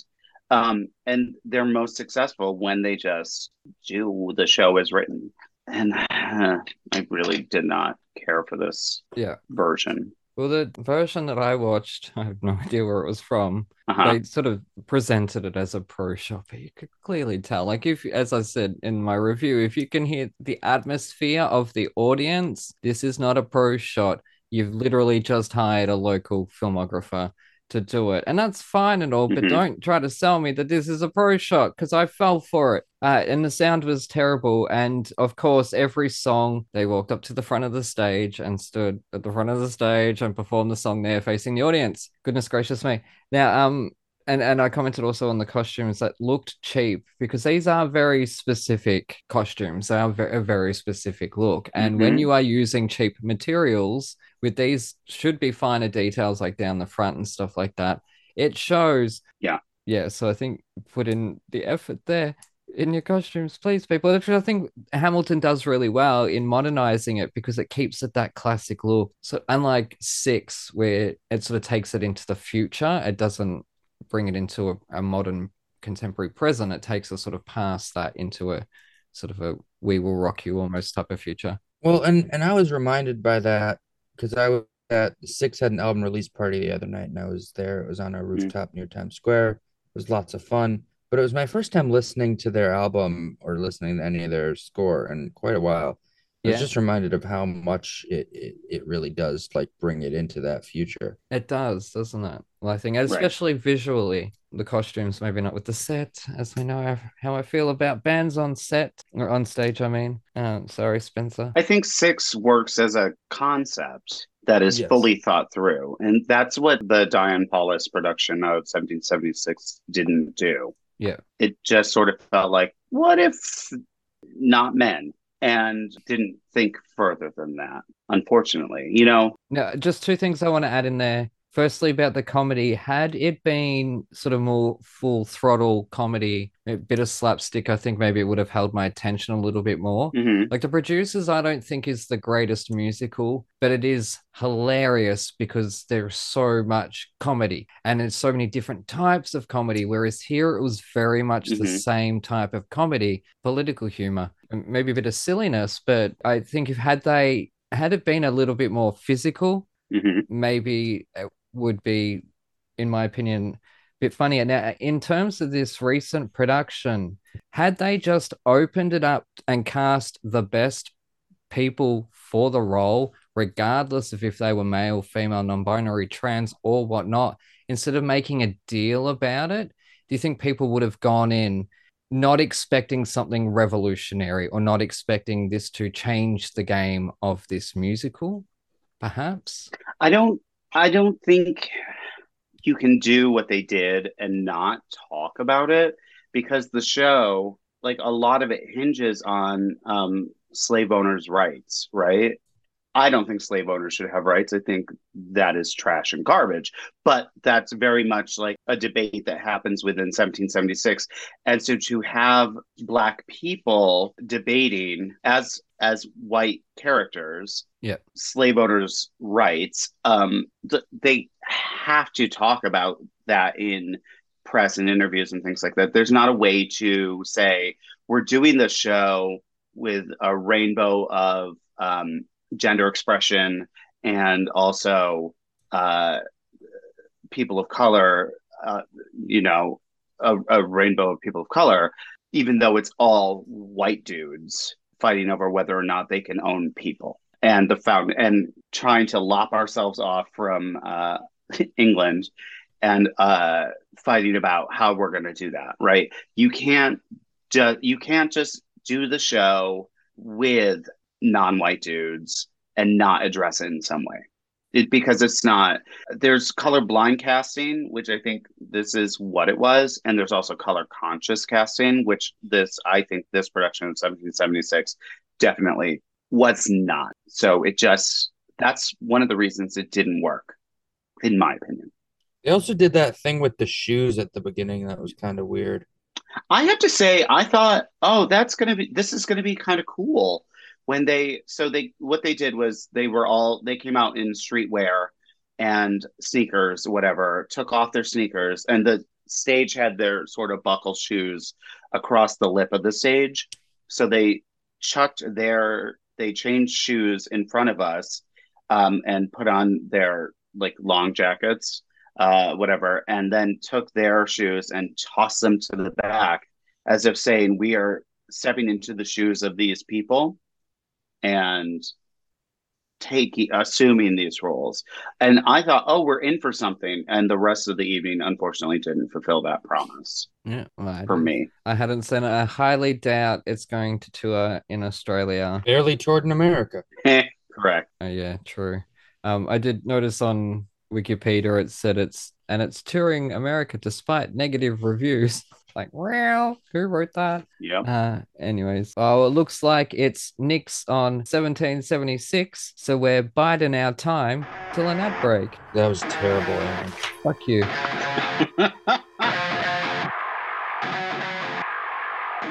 Um, and they're most successful when they just do the show as written. And I really did not care for this Yeah. version. Well, the version that I watched, I have no idea where it was from. Uh-huh. They sort of presented it as a pro shot, but you could clearly tell. Like if, as I said in my review, if you can hear the atmosphere of the audience, this is not a pro shot. You've literally just hired a local filmographer to do it, and that's fine and all. But Mhm. don't try to sell me that this is a pro shot because I fell for it. Uh, and the sound was terrible. And of course, every song they walked up to the front of the stage and stood at the front of the stage and performed the song there facing the audience. Goodness gracious me. Now, um, and and I commented also on the costumes that looked cheap because these are very specific costumes. They are a very specific look. And when Mhm. you are using cheap materials with these should be finer details like down the front and stuff like that, it shows. Yeah. Yeah. So I think put in the effort there in your costumes, please, people. Which I think Hamilton does really well in modernizing it because it keeps it that classic look. So unlike Six, where it sort of takes it into the future, it doesn't bring it into a, a modern contemporary present. It takes us sort of past that into a sort of a "We Will Rock You" almost type of future. Well, and and I was reminded by that because I was at Six had an album release party the other night, and I was there. It was on a mm. rooftop near Times Square. It was lots of fun, but it was my first time listening to their album or listening to any of their score in quite a while. I Yeah. was just reminded of how much it, it it really does like bring it into that future. It does, doesn't it? Well, I think, especially visually, the costumes, maybe not with the set, as we know how I feel about bands on set or on stage. I mean, uh, sorry, Spencer. I think six works as a concept that is Yes. fully thought through. And that's what the Diane Paulus production of 1776 didn't do. Yeah. It just sort of felt like, what if not men? And didn't think further than that, unfortunately. You know, Now, just two things I want to add in there. Firstly, about the comedy, had it been sort of more full throttle comedy, a bit of slapstick, I think maybe it would have held my attention a little bit more. mhm. Like the producers, I don't think is the greatest musical, but it is hilarious because there's so much comedy and there's so many different types of comedy. Whereas here it was very much the Mhm. same type of comedy, political humor, maybe a bit of silliness. But I think if had they had it been a little bit more physical, Mhm. maybe would be, in my opinion, a bit funnier. Now, in terms of this recent production, had they just opened it up and cast the best people for the role, regardless of if they were male, female, non binary, trans, or whatnot, instead of making a deal about it, do you think people would have gone in not expecting something revolutionary or not expecting this to change the game of this musical? Perhaps. I don't I don't think you can do what they did and not talk about it because the show, like a lot of it hinges on um, slave owners' rights, right? I don't think slave owners should have rights. I think that is trash and garbage. But that's very much like a debate that happens within 1776. And so to have black people debating as as white characters Yeah. slave owners' rights, um, th- they have to talk about that in press and interviews and things like that. There's not a way to say we're doing the show with a rainbow of um, gender expression and also uh, people of color. Uh, you know, a, a rainbow of people of color, even though it's all white dudes fighting over whether or not they can own people and the found and trying to lop ourselves off from uh, England and uh, fighting about how we're going to do that. Right? You can't just you can't just do the show with non-white dudes and not address it in some way. It, because it's not there's color blind casting which i think this is what it was and there's also color conscious casting which this i think this production of 1776 definitely was not so it just that's one of the reasons it didn't work in my opinion They also did that thing with the shoes at the beginning that was kind of weird. I have to say, I thought, oh, that's gonna be this is gonna be kind of cool when they so they what they did was they were all they came out in streetwear and sneakers, whatever, took off their sneakers, and the stage had their sort of buckle shoes across the lip of the stage. So they chucked their they changed shoes in front of us um, and put on their like long jackets uh, whatever, and then took their shoes and tossed them to the back as if saying, We are stepping into the shoes of these people and taking assuming these roles. And I thought, oh, we're in for something. And the rest of the evening unfortunately didn't fulfill that promise Yeah, well, for me. I hadn't seen it. I highly doubt it's going to tour in Australia. Barely toured in America. Correct. Oh, yeah, true. Um, I did notice on Wikipedia it said it's and it's touring America despite negative reviews. Like, well, who wrote that? Yep. Uh, anyways, oh, it looks like it's Nick's on 1776, so we're biding our time till an ad break. That was terrible. Aaron. Fuck you.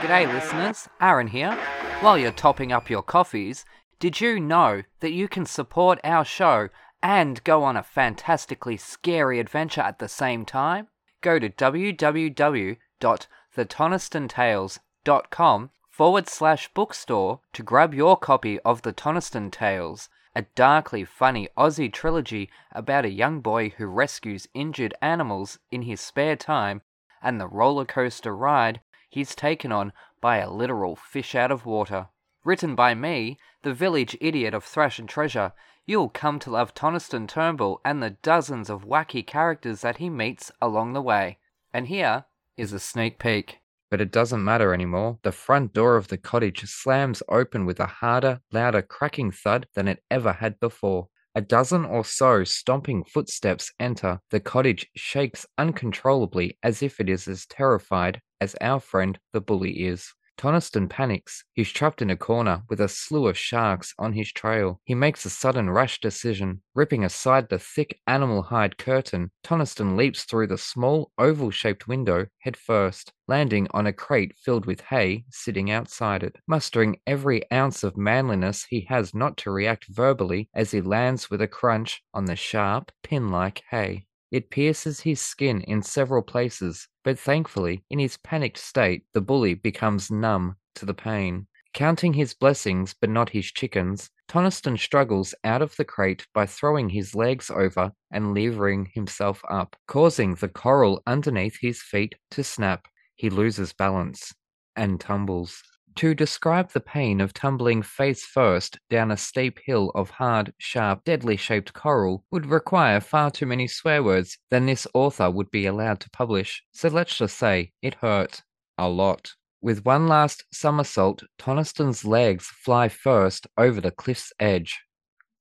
G'day, listeners. Aaron here. While you're topping up your coffees, did you know that you can support our show and go on a fantastically scary adventure at the same time? Go to www.thetonastontales.com forward slash bookstore to grab your copy of The Tonaston Tales, a darkly funny Aussie trilogy about a young boy who rescues injured animals in his spare time and the roller coaster ride he's taken on by a literal fish out of water. Written by me, the village idiot of Thrash and Treasure, you'll come to love Tonaston Turnbull and the dozens of wacky characters that he meets along the way. And here is a sneak peek. But it doesn't matter anymore. The front door of the cottage slams open with a harder, louder cracking thud than it ever had before. A dozen or so stomping footsteps enter. The cottage shakes uncontrollably as if it is as terrified as our friend the bully is. Tonaston panics. He's trapped in a corner with a slew of sharks on his trail. He makes a sudden rash decision. Ripping aside the thick animal hide curtain, Tonaston leaps through the small oval shaped window head first, landing on a crate filled with hay sitting outside it. Mustering every ounce of manliness he has not to react verbally as he lands with a crunch on the sharp, pin like hay. It pierces his skin in several places, but thankfully, in his panicked state, the bully becomes numb to the pain. Counting his blessings but not his chickens, Tonaston struggles out of the crate by throwing his legs over and levering himself up, causing the coral underneath his feet to snap. He loses balance and tumbles. To describe the pain of tumbling face first down a steep hill of hard, sharp, deadly shaped coral would require far too many swear words than this author would be allowed to publish, so let's just say it hurt. A lot. With one last somersault, Tonaston's legs fly first over the cliff's edge.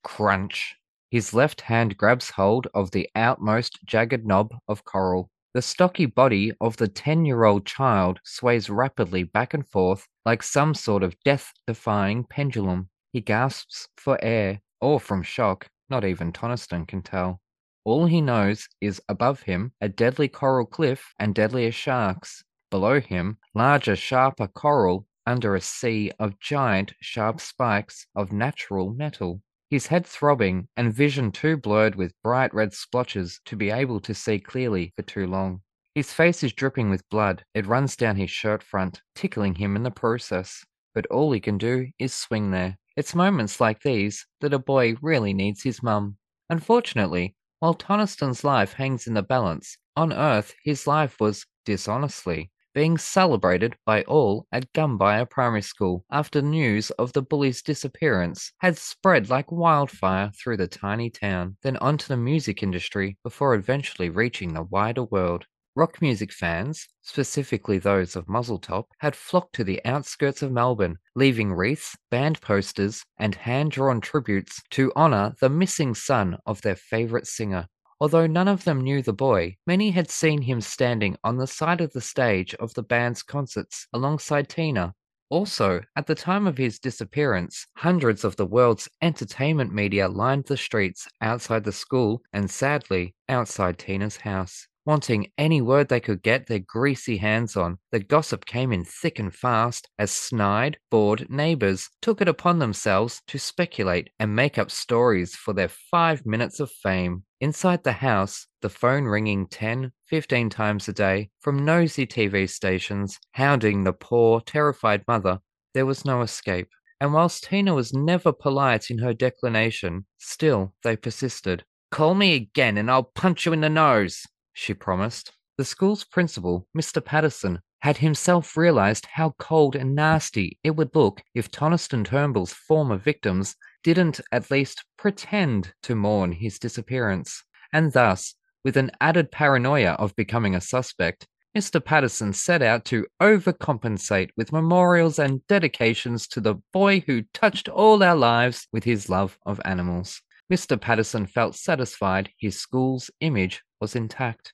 Crunch. His left hand grabs hold of the outmost jagged knob of coral. The stocky body of the 10 year old child sways rapidly back and forth like some sort of death defying pendulum. He gasps for air, or from shock, not even Tonaston can tell. All he knows is above him a deadly coral cliff and deadlier sharks. Below him, larger, sharper coral under a sea of giant, sharp spikes of natural metal his head throbbing and vision too blurred with bright red splotches to be able to see clearly for too long. His face is dripping with blood. It runs down his shirt front, tickling him in the process. But all he can do is swing there. It's moments like these that a boy really needs his mum. Unfortunately, while Tonaston's life hangs in the balance, on Earth his life was, dishonestly, being celebrated by all at Gumbaya Primary School after news of the bully's disappearance had spread like wildfire through the tiny town, then onto the music industry before eventually reaching the wider world. Rock music fans, specifically those of Muzzletop, had flocked to the outskirts of Melbourne, leaving wreaths, band posters, and hand drawn tributes to honour the missing son of their favourite singer. Although none of them knew the boy, many had seen him standing on the side of the stage of the band's concerts alongside Tina. Also, at the time of his disappearance, hundreds of the world's entertainment media lined the streets outside the school and sadly, outside Tina's house. Wanting any word they could get their greasy hands on, the gossip came in thick and fast as snide, bored neighbours took it upon themselves to speculate and make up stories for their five minutes of fame. Inside the house, the phone ringing 10, 15 times a day from nosy TV stations, hounding the poor, terrified mother, there was no escape. And whilst Tina was never polite in her declination, still they persisted. Call me again and I'll punch you in the nose she promised. The school's principal, Mr. Patterson, had himself realized how cold and nasty it would look if Tonaston Turnbull's former victims didn't at least pretend to mourn his disappearance. And thus, with an added paranoia of becoming a suspect, Mr. Patterson set out to overcompensate with memorials and dedications to the boy who touched all our lives with his love of animals. Mr. Patterson felt satisfied his school's image was intact.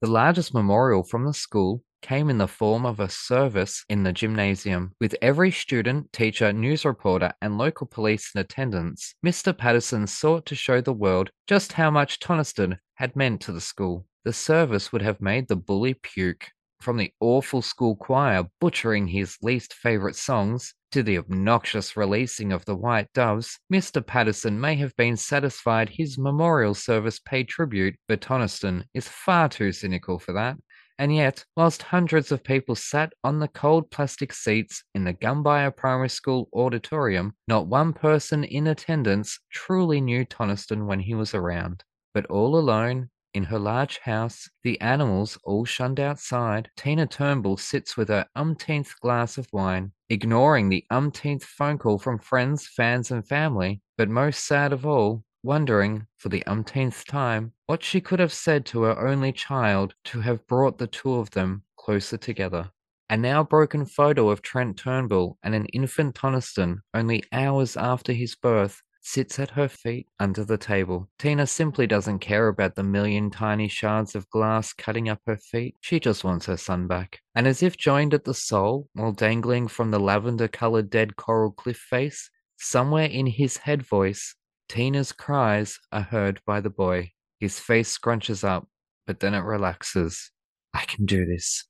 The largest memorial from the school came in the form of a service in the gymnasium. With every student, teacher, news reporter, and local police in attendance, Mr. Patterson sought to show the world just how much Tonaston had meant to the school. The service would have made the bully puke. From the awful school choir butchering his least favourite songs to the obnoxious releasing of the White Doves, Mr. Patterson may have been satisfied his memorial service paid tribute, but Tonaston is far too cynical for that. And yet, whilst hundreds of people sat on the cold plastic seats in the Gumbaya Primary School auditorium, not one person in attendance truly knew Tonaston when he was around. But all alone, in her large house, the animals all shunned outside, Tina Turnbull sits with her umpteenth glass of wine, ignoring the umpteenth phone call from friends, fans, and family, but most sad of all, wondering, for the umpteenth time, what she could have said to her only child to have brought the two of them closer together. A now broken photo of Trent Turnbull and an infant Tonaston only hours after his birth sits at her feet under the table. Tina simply doesn't care about the million tiny shards of glass cutting up her feet. She just wants her son back. And as if joined at the soul, while dangling from the lavender colored dead coral cliff face, somewhere in his head voice, Tina's cries are heard by the boy. His face scrunches up, but then it relaxes. I can do this.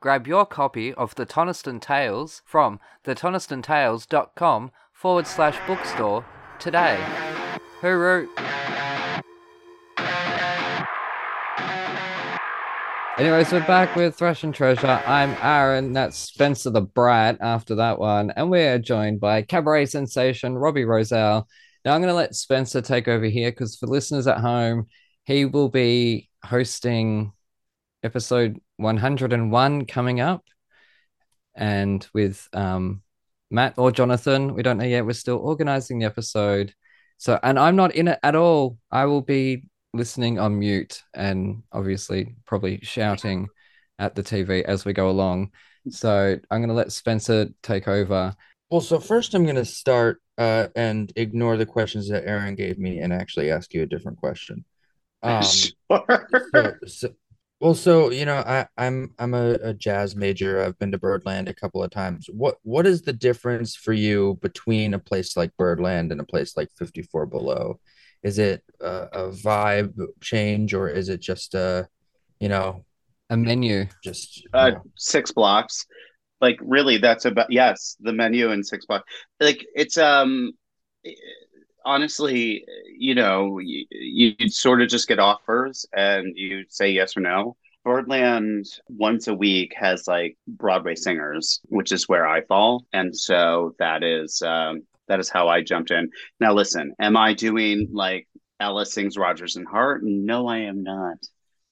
Grab your copy of The Tonaston Tales from thetonastonTales.com forward slash bookstore today. Hooroo! Anyways, we're back with Thrash and Treasure. I'm Aaron. That's Spencer the Brat after that one. And we're joined by cabaret sensation Robbie Rozelle. Now, I'm going to let Spencer take over here because for listeners at home, he will be hosting episode 101 coming up. And with um, Matt or Jonathan. We don't know yet. We're still organizing the episode. So, and I'm not in it at all. I will be listening on mute and obviously probably shouting at the TV as we go along. So, I'm going to let Spencer take over. Well, so first I'm going to start uh, and ignore the questions that Aaron gave me and actually ask you a different question. Um, sure. so, so, well, so you know, I, I'm I'm a, a jazz major. I've been to Birdland a couple of times. What what is the difference for you between a place like Birdland and a place like 54 Below? Is it a, a vibe change or is it just a, you know, A menu. just uh, know, six blocks. Like really, that's about yes, the menu in six blocks. Like it's um, honestly, you know, you, you sort of just get offers and you say yes or no. Birdland once a week has like Broadway singers, which is where I fall, and so that is um, that is how I jumped in. Now, listen, am I doing like Ella sings Rodgers and Hart? No, I am not.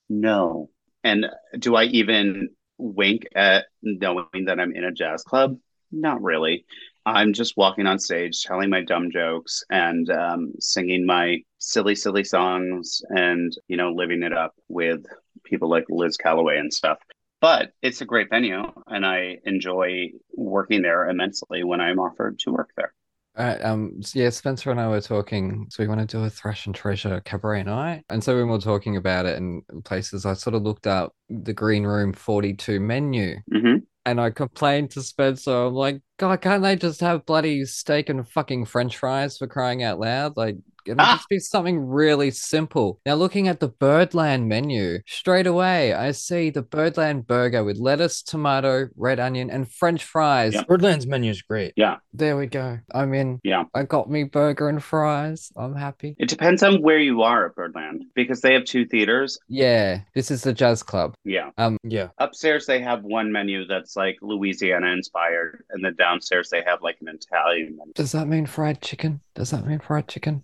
No. And do I even wink at knowing that I'm in a jazz club? Not really. I'm just walking on stage, telling my dumb jokes and um, singing my silly, silly songs and, you know, living it up with people like Liz Callaway and stuff. But it's a great venue and I enjoy working there immensely when I'm offered to work there. Right, um, so yeah, Spencer and I were talking. So we want to do a Thrash and Treasure cabaret night, and so when we were talking about it in places, I sort of looked up the Green Room Forty Two menu, hmm and I complained to Spencer. I'm like, God, can't they just have bloody steak and fucking French fries for crying out loud? Like, it would Ah. just be something really simple. Now, looking at the Birdland menu, straight away, I see the Birdland burger with lettuce, tomato, red onion, and French fries. Yep. Birdland's menu is great. Yeah. There we go. i mean. Yeah. I got me burger and fries. I'm happy. It depends on where you are at Birdland because they have two theaters. Yeah, this is the jazz club. Yeah. Um, Yeah. Upstairs, they have one menu that's like Louisiana inspired, and then downstairs, they have like an Italian menu. Does that mean fried chicken? Does that mean fried chicken?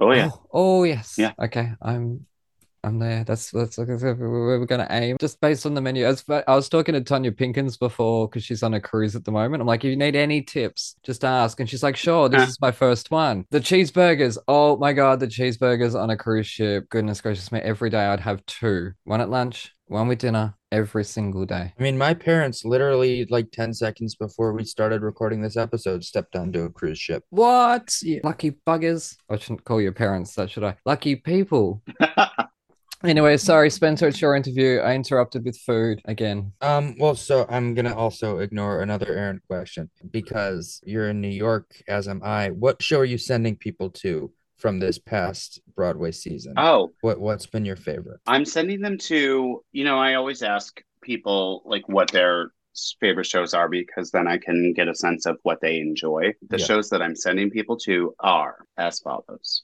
Oh, yeah. Oh, oh, yes. Yeah. Okay, I'm I'm there. That's that's like where we're gonna aim. Just based on the menu. As I was talking to Tonya Pinkins before because she's on a cruise at the moment. I'm like, if you need any tips, just ask. And she's like, sure. This uh-huh. is my first one. The cheeseburgers. Oh my god, the cheeseburgers on a cruise ship. Goodness gracious me! Every day I'd have two. One at lunch, one with dinner. Every single day. I mean, my parents literally like 10 seconds before we started recording this episode stepped onto a cruise ship. What? You lucky buggers. I shouldn't call your parents that, should I? Lucky people. Anyway, sorry, Spencer, it's your interview. I interrupted with food again. Um, well, so I'm gonna also ignore another Aaron question because you're in New York, as am I. What show are you sending people to from this past Broadway season? Oh, What what's been your favorite? I'm sending them to, you know, I always ask people like what their favorite shows are because then I can get a sense of what they enjoy. The Yeah. shows that I'm sending people to are as follows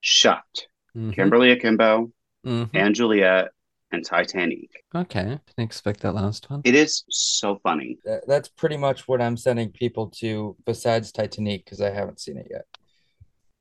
Shut, Mhm, Kimberly Akimbo, mhm. and Juliet, and Titanic. Okay, didn't expect that last one. It is so funny. That- That's pretty much what I'm sending people to besides Titanic because I haven't seen it yet.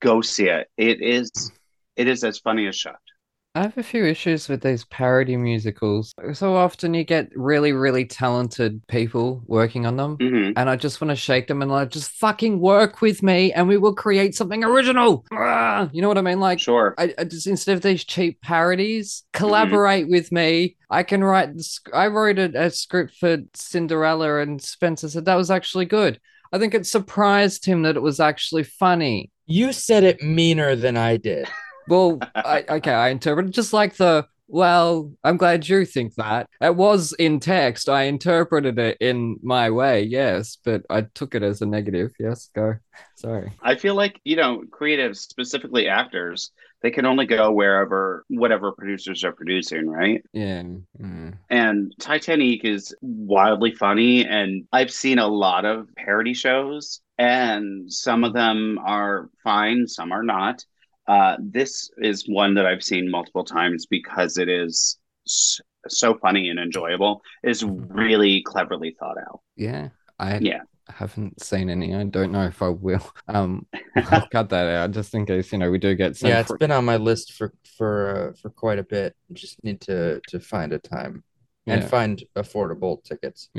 Go see it. It is it is as funny as Shucked. I have a few issues with these parody musicals. So often you get really, really talented people working on them. hmm And I just want to shake them and like, just fucking work with me and we will create something original. Ah, you know what I mean? Like, Sure. I, I just instead of these cheap parodies, collaborate with me. I can write. I wrote a, a script for Cinderella, and Spencer said that was actually good. I think it surprised him that it was actually funny. You said it meaner than I did. Well, I, okay, I interpreted just like the. Well, I'm glad you think that. It was in text. I interpreted it in my way, yes, but I took it as a negative. Yes, go. Sorry. I feel like, you know, creatives, specifically actors, they can only go wherever whatever producers are producing, right? Yeah. mm. And Titanic is wildly funny, and I've seen a lot of parody shows, and some of them are fine, some are not. Uh, this is one that I've seen multiple times because it is so funny and enjoyable. It is really cleverly thought out. Yeah. I Yeah. haven't seen any. I don't know if I will. Um, I'll cut that out just in case you know we do get some. yeah, it's fr- been on my list for for uh, for quite a bit. Just need to to find a time and find affordable tickets.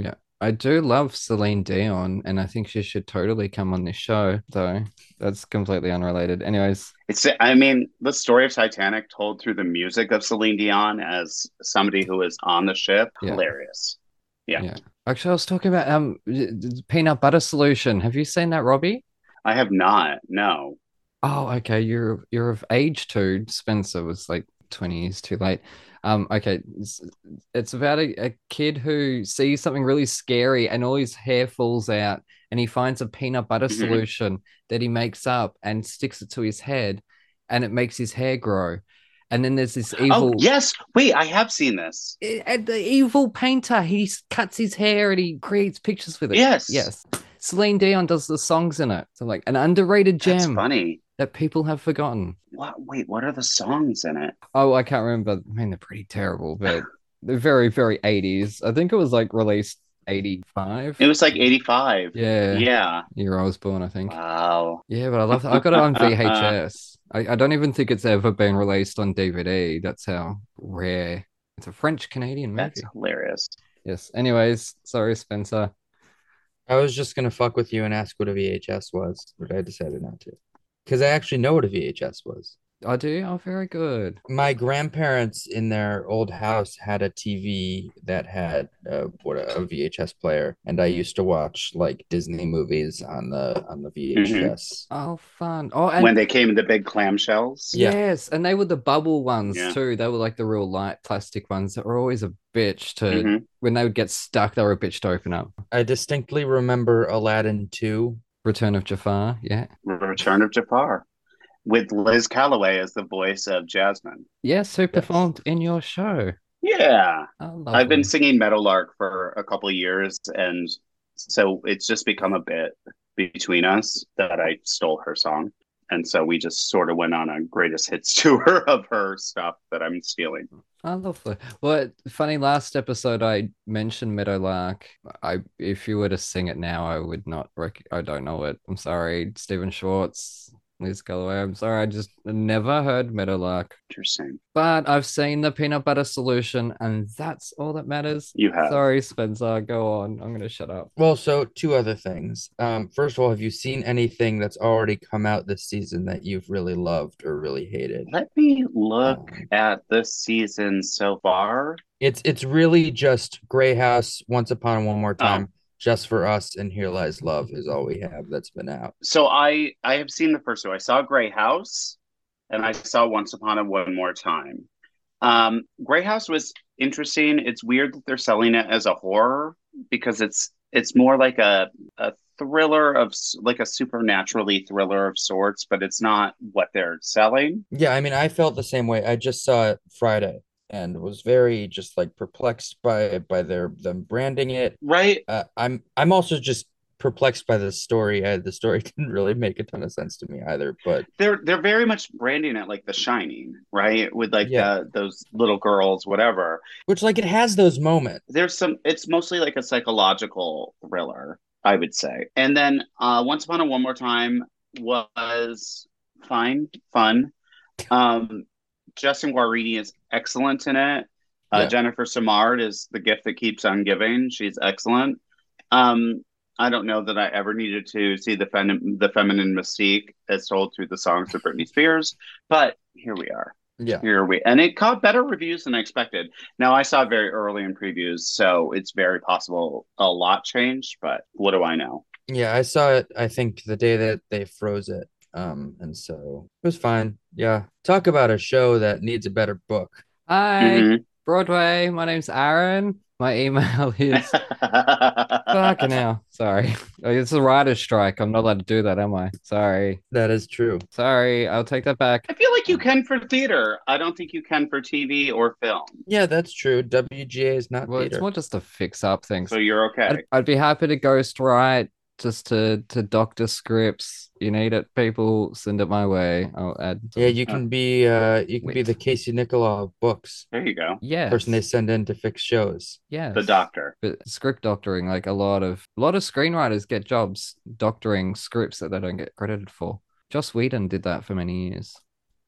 I do love Celine Dion, and I think she should totally come on this show. Though that's completely unrelated. Anyways, It's, I mean, the story of Titanic told through the music of Celine Dion as somebody who is on the ship, Yeah. hilarious. Yeah. Yeah. actually, I was talking about um peanut butter solution. Have you seen that, Robbie? I have not, no. Oh, okay. You're you're of age too. Spencer was like 20 years too late. Um, okay. It's, it's about a, a kid who sees something really scary and all his hair falls out and he finds a peanut butter Mhm. solution that he makes up and sticks it to his head and it makes his hair grow. And then there's this evil Oh, yes. Wait, I have seen this. And the evil painter, he cuts his hair and he creates pictures with it. Yes. Yes. Celine Dion does the songs in it. So like an underrated gem. That's funny. That people have forgotten. What? Wait, what are the songs in it? Oh, I can't remember. I mean, they're pretty terrible, but they're very, very 80s. I think it was like released 85. It was like 85. Yeah, Yeah. year I was born, I think. Wow. Yeah, but I love that. I got it on VHS. I, I don't even think it's ever been released on DVD. That's how rare. It's a French Canadian movie. That's hilarious. Yes. Anyways, sorry, Spencer. I was just gonna fuck with you and ask what a VHS was, but I decided not to. Because I actually know what a VHS was. I do. Oh, very good. My grandparents in their old house had a TV that had uh, what a, a VHS player, and I used to watch like Disney movies on the on the VHS. Oh, fun. Oh, and when they came in the big clamshells. Yeah. yes, and they were the bubble ones Yeah. too. They were like the real light plastic ones that were always a bitch to Mhm. when they would get stuck. They were a bitch to open up. I distinctly remember Aladdin 2. Return of Jafar. Yeah. Return of Jafar. With Liz Callaway as the voice of Jasmine. Yes, who performed in your show? Yeah. Oh, I've been singing Meadowlark for a couple of years, and so it's just become a bit between us that I stole her song. And so we just sort of went on a greatest hits tour of her stuff that I'm stealing. Oh, lovely. Well, funny. Last episode, I mentioned Meadowlark. I, if you were to sing it now, I would not. Rec- I don't know it. I'm sorry, Stephen Schwartz, Liz Callaway. I'm sorry. I just never heard Meadowlark. Interesting. But I've seen the peanut butter solution, and that's all that matters. You have. Sorry, Spencer. Go on. I'm gonna shut up. Well, so two other things. Um, first of all, have you seen anything that's already come out this season that you've really loved or really hated? Let me look Um, at this season so far. It's it's really just Grey House, Once Upon One More Oh. Just for Us, and Here Lies Love is all we have that's been out. So I I have seen the first two. I saw Grey House, and I saw Once Upon a One More Time. Um, Grey House was interesting. It's weird that they're selling it as a horror because it's it's more like a a thriller of like a supernaturally thriller of sorts, but it's not what they're selling. Yeah, I mean, I felt the same way. I just saw it Friday and was very just like perplexed by by their them branding it. Right? Uh, I'm I'm also just perplexed by the story. I, the story didn't really make a ton of sense to me either. But they're they're very much branding it like The Shining, right? With like Yeah. the, those little girls, whatever. which like it has those moments. There's some. It's mostly like a psychological thriller, I would say. And then uh, Once Upon a One More Time was fine, fun. Um, Justin Guarini is excellent in it. Uh, Yeah. Jennifer Simard is the gift that keeps on giving. She's excellent. Um, I don't know that I ever needed to see the fem- the feminine mystique as told through the songs of Britney Spears, but here we are. Yeah. Here we and it caught better reviews than I expected. Now I saw it very early in previews, so it's very possible a lot changed, but what do I know? Yeah, I saw it, I think, the day that they froze it. Um, and so it was fine. Yeah. Talk about a show that needs a better book. Hi, Mhm. Broadway. My name's Aaron. My email is fucking hell. Sorry. Oh, It's a writer's strike. I'm not allowed to do that, am I? Sorry. That is true. Sorry. I'll take that back. I feel like you can for theater. I don't think you can for TV or film. Yeah, that's true. WGA is not Well, it's theater. more just to fix up things. So you're okay. I'd, I'd be happy to ghostwrite just to to doctor scripts. You need it, people. Send it my way. I'll add. Yeah, you can be uh you can be the Casey Nicholaw of books. There you go. Yeah. Person they send in to fix shows. Yeah, The doctor. But script doctoring, like a lot of a lot of screenwriters get jobs doctoring scripts that they don't get credited for. Joss Whedon did that for many years,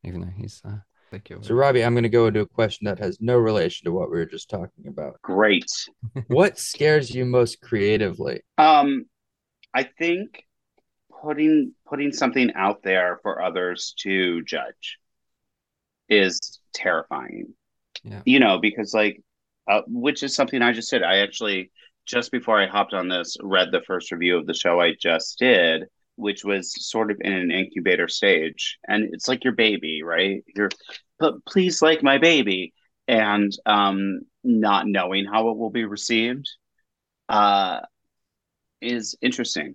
even though he's uh, thank you. So Robbie, I'm gonna go into a question that has no relation to what we were just talking about. Great. What scares you most creatively? Um, I think putting putting something out there for others to judge is terrifying. Yeah. You know, because like, uh, which is something I just did. I actually just before I hopped on this read the first review of the show I just did, which was sort of in an incubator stage, and it's like your baby, right? You're, but please like my baby, and um, not knowing how it will be received. Uh, is interesting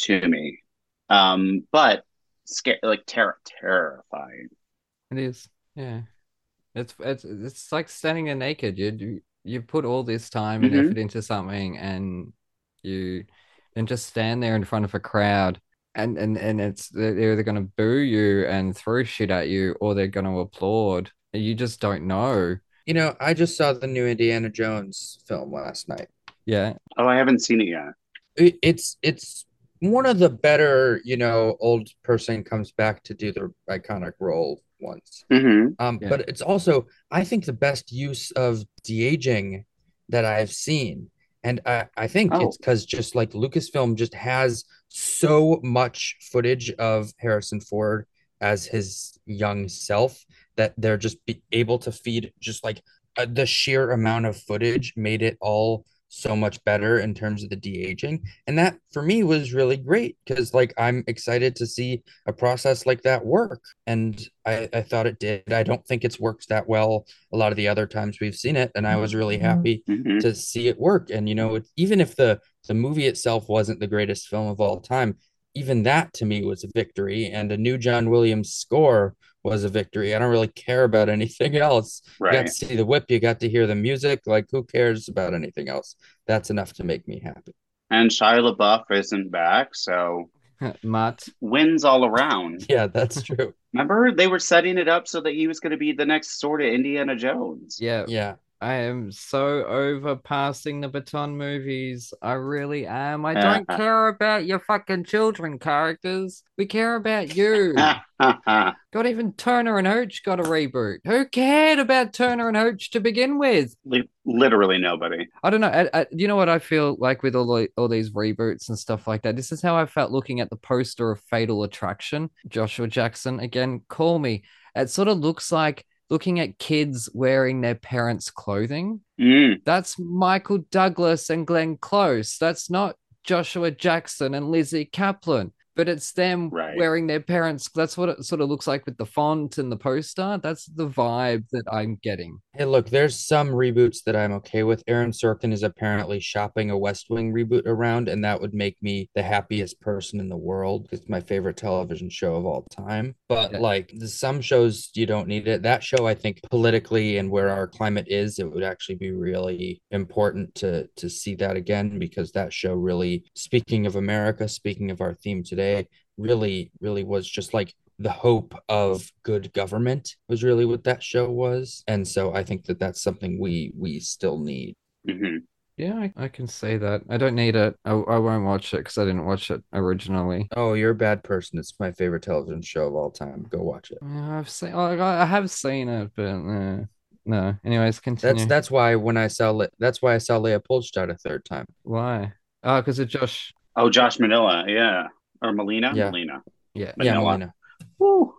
to me. Um, but scare like ter- terrifying. It is. Yeah. It's it's it's like standing there naked. You do you put all this time and Mhm. effort into something and you then just stand there in front of a crowd and and and it's they're they're either gonna boo you and throw shit at you or they're gonna applaud. You just don't know. You know, I just saw the new Indiana Jones film last night. Yeah. Oh, I haven't seen it yet. It, it's it's one of the better, you know, old person comes back to do the iconic role once. hmm Um, Yeah. but it's also, I think, the best use of de-aging that I've seen. And I, I think Oh. it's because just like Lucasfilm just has so much footage of Harrison Ford as his young self that they're just be able to feed just like uh, the sheer amount of footage made it all so much better in terms of the de-aging. And that for me was really great because like I'm excited to see a process like that work. And I, I thought it did. I don't think it's worked that well a lot of the other times we've seen it. And I was really happy hmm to see it work. And you know, it, even if the the movie itself wasn't the greatest film of all time, even that to me was a victory. And a new John Williams score was a victory. I don't really care about anything else. You got to see the whip, you got to hear the music. Like, who cares about anything else? That's enough to make me happy. And Shia LaBeouf isn't back, so Matt. wins all around. Yeah, that's true. Remember, they were setting it up so that he was going to be the next sort of Indiana Jones. Yeah. Yeah. I am so over passing the baton movies. I really am. I don't care about your fucking children characters. We care about you. God, even Turner and Hooch got a reboot. Who cared about Turner and Hooch to begin with? Literally nobody. I don't know. I, I, you know what I feel like with all the, all these reboots and stuff like that. This is how I felt looking at the poster of Fatal Attraction. Joshua Jackson again. Call me. It sort of looks like looking at kids wearing their parents' clothing. Mm. That's Michael Douglas and Glenn Close. That's not Joshua Jackson and Lizzy Caplan. But it's them Right. wearing their parents. That's what it sort of looks like with the font and the poster. That's the vibe that I'm getting. Hey, look, there's some reboots that I'm okay with. Aaron Sorkin is apparently shopping a West Wing reboot around, and that would make me the happiest person in the world. It's my favorite television show of all time. But Yeah. like some shows, you don't need it. That show, I think, politically and where our climate is, it would actually be really important to to see that again because that show really, speaking of America, speaking of our theme today, really, really was just like the hope of good government was really what that show was and so i think that that's something we we still need hmm Yeah, I, I can say that. I don't need it. I, I won't watch it because I didn't watch it originally. oh you're a bad person it's my favorite television show of all time go watch it Yeah, I've seen. I I have seen it, but uh, no. Anyways, continue. that's that's why when i saw Le- that's why i saw leopoldstadt a third time Why? Oh, because of Josh. Oh, Josh Manila, yeah, or Melina, Yeah. Melina. Yeah. yeah Manila. Melina. Woo.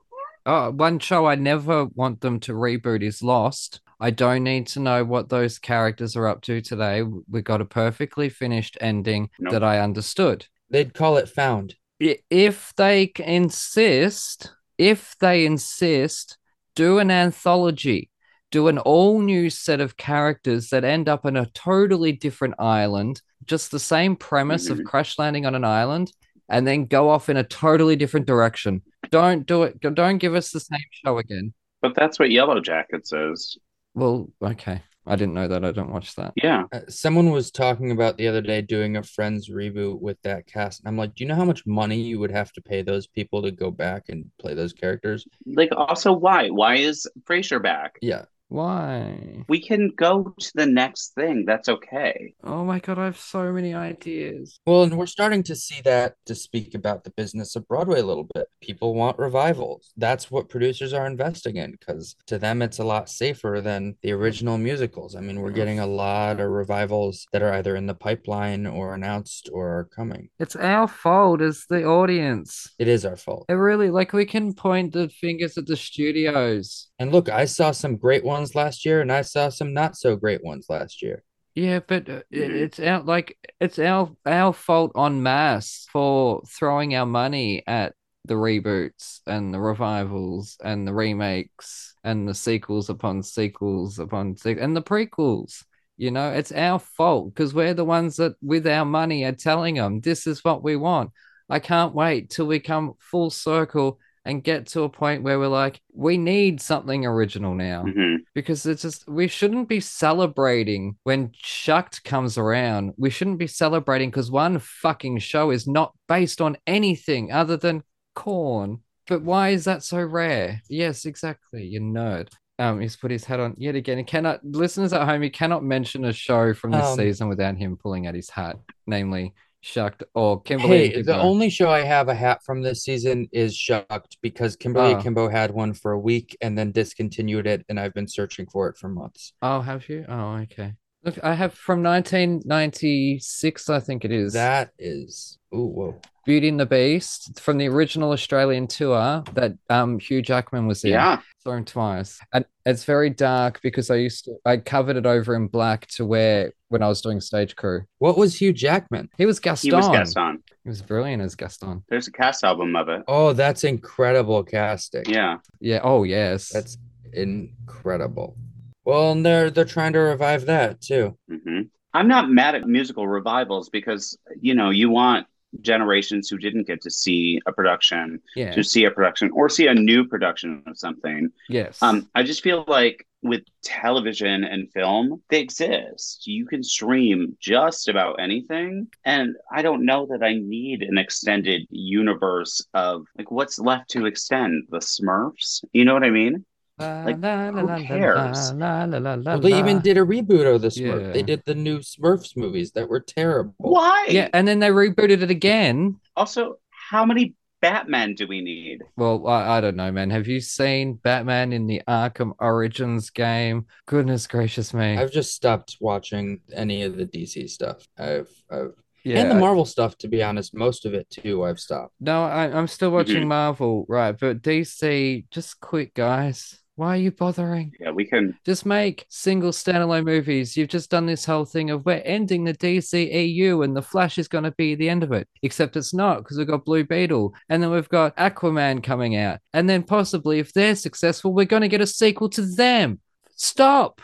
Oh, one show I never want them to reboot is Lost. I don't need to know what those characters are up to today. We got a perfectly finished ending Nope. that I understood. they'd call it found If they insist, if they insist, do an anthology, do an all new set of characters that end up in a totally different island, just the same premise of Mhm. crash landing on an island, and then go off in a totally different direction. Don't do it. Don't give us the same show again. But that's what Yellow Jacket says. Well, okay. I didn't know that. I don't watch that. Yeah. Uh, someone was talking about the other day doing a friends reboot with that cast and i'm like do you know how much money you would have to pay those people to go back and play those characters Like, also, why? Why is Frasier back? yeah Why? We can go to the next thing. That's okay. Oh my God, I have so many ideas. Well, and we're starting to see that to speak about the business of Broadway a little bit. People want revivals. That's what producers are investing in because to them it's a lot safer than the original musicals. I mean, we're getting a lot of revivals that are either in the pipeline or announced or are coming. It's our fault as the audience. It is our fault. It really, like, we can point the fingers at the studios. And look, I saw some great ones last year and I saw some not so great ones last year. Yeah, but uh, it, Mhm. it's our like it's our our fault on mass for throwing our money at the reboots and the revivals and the remakes and the sequels upon sequels upon se- and the prequels. You know, it's our fault because we're the ones that, with our money, are telling them this is what we want. I can't wait till we come full circle and get to a point where we're like, we need something original now hmm because it's just we shouldn't be celebrating when Shucked comes around. We shouldn't be celebrating because one fucking show is not based on anything other than corn. But why is that so rare? Yes, exactly, you nerd. Um, he's put his hat on yet again. He cannot listeners at home. He cannot mention a show from this Um, season without him pulling out his hat, namely Shucked Oh, Kimberly. Hey, the only show I have a hat from this season is Shucked because Kimberly Oh. Kimbo had one for a week and then discontinued it, and I've been searching for it for months. Oh, have you? Oh, okay. Look, I have from 1996, I think it is. That is, ooh, whoa. Beauty and the Beast from the original Australian tour that um Hugh Jackman was in. Yeah. Saw him twice. And it's very dark because I used to I covered it over in black to wear when I was doing stage crew. What was Hugh Jackman? He was Gaston. He was Gaston. He was brilliant as Gaston. There's a cast album of it. Oh, that's incredible casting. Yeah. Yeah. Oh yes. That's incredible. Well, and they're they're trying to revive that too. hmm I'm not mad at musical revivals because, you know, you want generations who didn't get to see a production yeah. to see a production or see a new production of something. yes. Um, I just feel like with television and film, they exist. You can stream just about anything. And I don't know that I need an extended universe of like what's left to extend? The Smurfs? You know what I mean? La, like, la, la, who la, la, cares? Well, they even did a reboot of the Smurf. They did the new Smurfs movies that were terrible. Why? Yeah, and then they rebooted it again. Also, how many Batman do we need? Well, I, I don't know, man. Have you seen Batman in the Arkham Origins game? Goodness gracious me. I've just stopped watching any of the DC stuff. I've, I've yeah. and the Marvel stuff, to be honest, most of it too. I've stopped. No, I, I'm still watching. Marvel, right? But DC, just quit, guys. Why are you bothering? Yeah, we can. Just make single standalone movies. You've just done this whole thing of we're ending the DCEU and the Flash is going to be the end of it. Except it's not because we've got Blue Beetle and then we've got Aquaman coming out. And then possibly, if they're successful, we're going to get a sequel to them. Stop.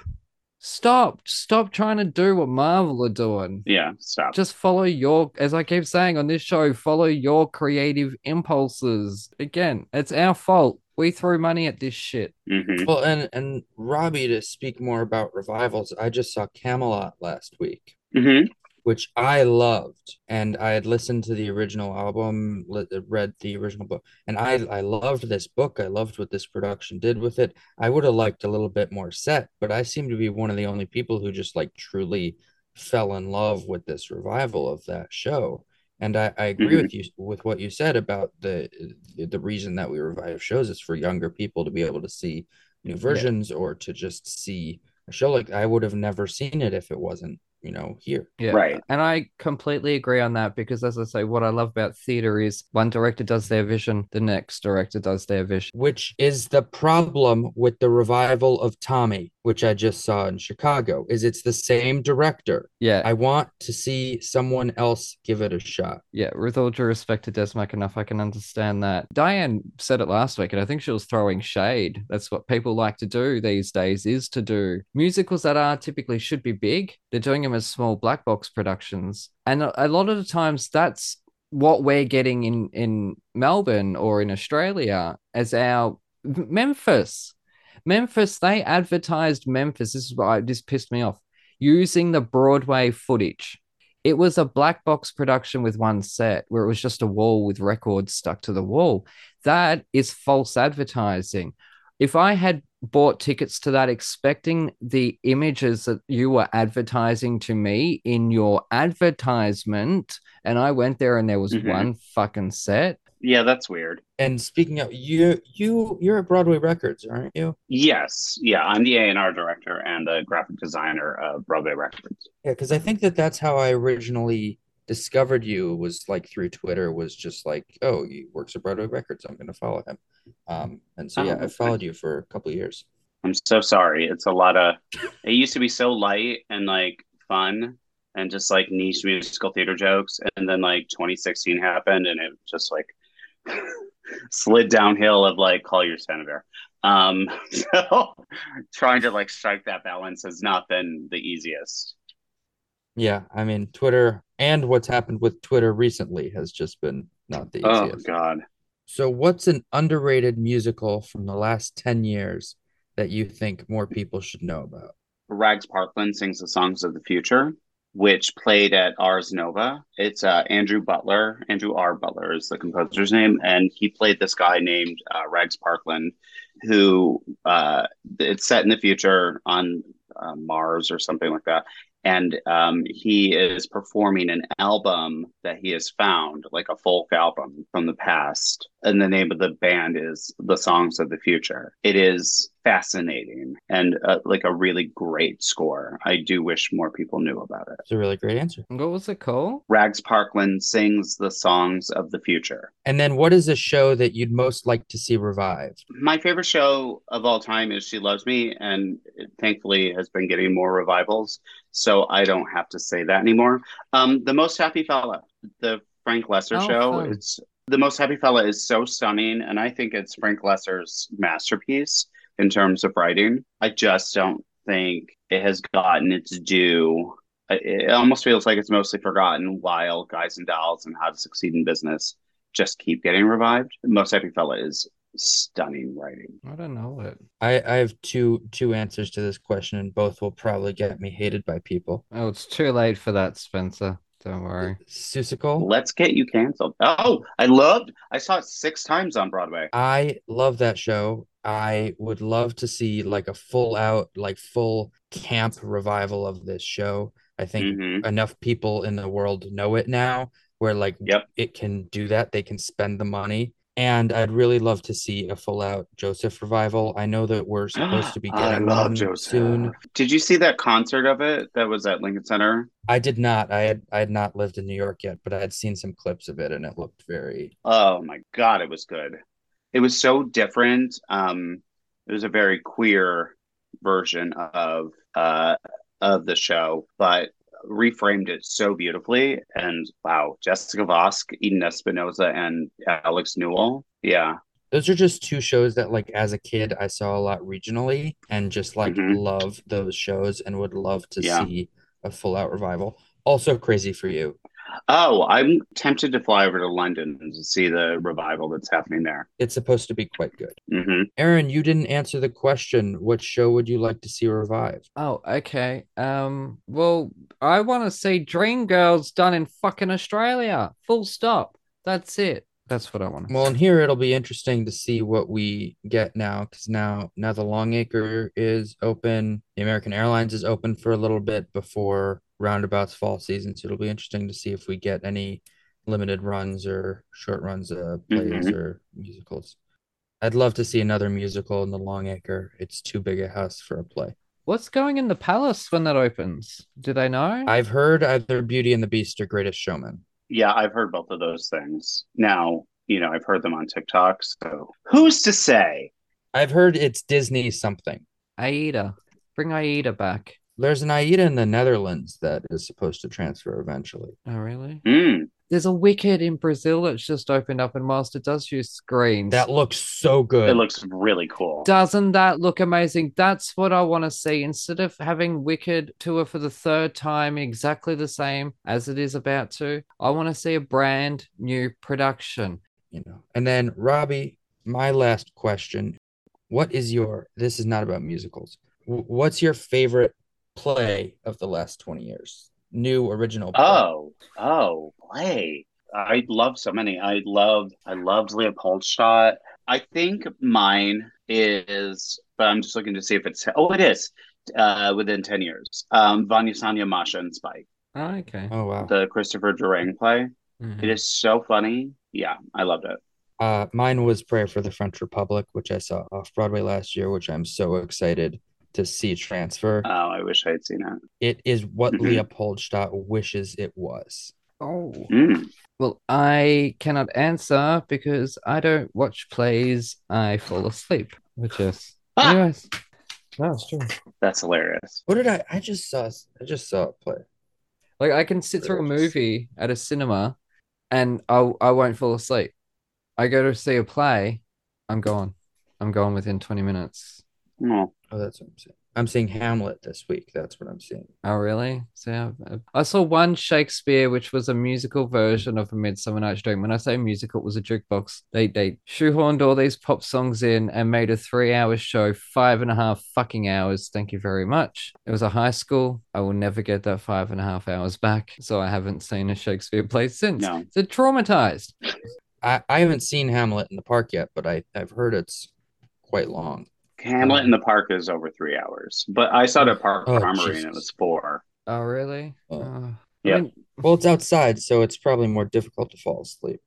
Stop. Stop trying to do what Marvel are doing. Yeah, stop. Just follow your, as I keep saying on this show, follow your creative impulses. Again, it's our fault. We throw money at this shit. hmm Well, and and Robbie to speak more about revivals. I just saw Camelot last week. hmm which I loved, and I had listened to the original album, read the original book, and I I loved this book. I loved what this production did with it. I would have liked a little bit more set, but I seem to be one of the only people who just like truly fell in love with this revival of that show. And I, I agree Mhm. with you with what you said about the the reason that we revive shows is for younger people to be able to see new versions or to just see a show like I would have never seen it if it wasn't, you know, here. Yeah. Right. And I completely agree on that because, as I say, what I love about theater is one director does their vision, the next director does their vision. which is the problem with the revival of Tommy, which I just saw in Chicago, is it's the same director. Yeah. I want to see someone else give it a shot. Yeah, with all due respect to Des McAnuff I can understand that. Diane said it last week, and I think she was throwing shade. That's what people like to do these days, is to do musicals that are typically should be big. They're doing them as small black box productions, and a lot of the times that's what we're getting in in Melbourne or in Australia as our Memphis. Memphis, they advertised Memphis. This is why this pissed me off. Using the Broadway footage it was a black box production with one set where it was just a wall with records stuck to the wall. That is false advertising. If I had bought tickets to that expecting the images that you were advertising to me in your advertisement, and I went there and there was Mhm. one fucking set, Yeah, that's weird. And speaking of you, you you're at Broadway Records, aren't you? Yes, yeah, I'm the A and R director and the graphic designer of Broadway Records. Yeah, because I think that that's how I originally discovered you was like through Twitter was just like, oh, he works at Broadway Records. I'm going to follow him. Um, and so Oh, yeah, I okay. followed you for a couple of years. I'm so sorry. It's a lot of. It used to be so light and like fun and just like niche musical theater jokes, and then like 2016 happened, and it just like slid downhill of like call your senator. Um, so trying to like strike that balance has not been the easiest. Yeah, I mean Twitter and what's happened with Twitter recently has just been not the easiest. Oh. God. So, what's an underrated musical from the last 10 years that you think more people should know about? Rags Parkland sings the songs of the future, which played at Ars Nova. It's uh, Andrew Butler. Andrew R. Butler is the composer's name, and he played this guy named uh, Rags Parkland, who uh, it's set in the future on uh, Mars or something like that. And um, he is performing an album that he has found, like a folk album from the past. And the name of the band is The Songs of the Future. It is fascinating and uh, like a really great score. I do wish more people knew about it. It's a really great answer. what was it called? Rags Parkland sings the songs of the future. And then, what is a show that you'd most like to see revived? My favorite show of all time is She Loves Me, and it thankfully has been getting more revivals. So I don't have to say that anymore. Um, the Most Happy Fella, the Frank Loesser Oh, show. fun. It's The Most Happy Fella is so stunning, and I think it's Frank Loesser's masterpiece in terms of writing. I just don't think it has gotten its due. It it almost feels like it's mostly forgotten while Guys and Dolls and How to Succeed in Business just keep getting revived. Most Happy Fella is stunning writing. I don't know it. I, I have two two answers to this question, and both will probably get me hated by people. Oh, it's too late for that, Spencer. Don't worry. Seussical. Let's get you canceled. Oh, I loved. I saw it six times on Broadway. I love that show. I would love to see like a full out, like full camp revival of this show. I think Mhm. enough people in the world know it now where like Yep. it can do that. They can spend the money. And I'd really love to see a full out Joseph revival. I know that we're supposed to be getting one Joseph. soon. Did you see that concert of it that was at Lincoln Center? I did not. I had I had not lived in New York yet, but I had seen some clips of it and it looked very Oh my God, it was good. It was so different. Um, it was a very queer version of uh of the show, but reframed it so beautifully. And wow, Jessica Vosk, Eden Espinosa, and Alex Newell. Yeah, those are just two shows that like as a kid I saw a lot regionally and just like Mhm. love those shows and would love to Yeah. see a full out revival. Also crazy for you. Oh, I'm tempted to fly over to London to see the revival that's happening there. It's supposed to be quite good. hmm Aaron, you didn't answer the question. What show would you like to see revived? Oh, okay. Um, well, I want to see Dreamgirls done in fucking Australia. Full stop. That's it. That's what I want. Well, and here it'll be interesting to see what we get now because now now the Longacre is open, the American Airlines is open for a little bit before Roundabout's fall season. So it'll be interesting to see if we get any limited runs or short runs of plays Mhm. or musicals. I'd love to see another musical in the Longacre. It's too big a house for a play. What's going in the palace when that opens? Do they know? I've heard either Beauty and the Beast or Greatest Showman. Yeah, I've heard both of those things. Now, you know, I've heard them on TikTok. So who's to say? I've heard it's Disney something. Aida. Bring Aida back. There's an Aida in the Netherlands that is supposed to transfer eventually. Oh, really? Hmm. There's a Wicked in Brazil that's just opened up, and whilst it does use screens, That looks so good. It looks really cool. doesn't that look amazing? That's what I want to see. Instead of having Wicked tour for the third time, exactly the same as it is about to, I want to see a brand new production. you know. And then Robbie, my last question. What is your this is not about musicals. What's your favorite play of the last 20 years? New original play. Oh, oh, play. I love so many. I love, I loved Leopoldstadt. I think mine is, but I'm just looking to see if it's, oh, it is, uh, within 10 years. Um, Vanya Sonia, Masha, and Spike, Oh, okay. Oh wow. the Christopher Durang play. Mhm. It is so funny. Yeah, I loved it. Uh mine was Prayer for the French Republic, which I saw off Broadway last year, which I'm so excited to see transfer. Oh, I wish I had seen it. It is what Mhm. Leopoldstadt wishes it was. Oh. Mm. Well, I cannot answer because I don't watch plays. I fall asleep, which is. Ah! Anyways, that's true. That's hilarious. What did I I just saw I just saw a play. Like I can sit through a movie at a cinema, and I I won't fall asleep. I go to see a play, I'm gone. I'm gone within 20 minutes. Oh, Oh, that's what I'm saying. I'm seeing Hamlet this week. That's what I'm seeing. Oh, really? So yeah, I saw one Shakespeare, which was a musical version of A Midsummer Night's Dream. When I say musical, it was a jukebox. They they shoehorned all these pop songs in and made a three-hour show, five and a half fucking hours. Thank you very much. It was a high school. I will never get that five and a half hours back. So I haven't seen a Shakespeare play since. no. So traumatized. I, I haven't seen Hamlet in the park yet, but I, I've heard it's quite long. Hamlet in the Park is over three hours, but I saw it at Park Oh, Armory and it was four. Oh, really? Oh. Uh, Yep. I mean, Well, it's outside, so it's probably more difficult to fall asleep.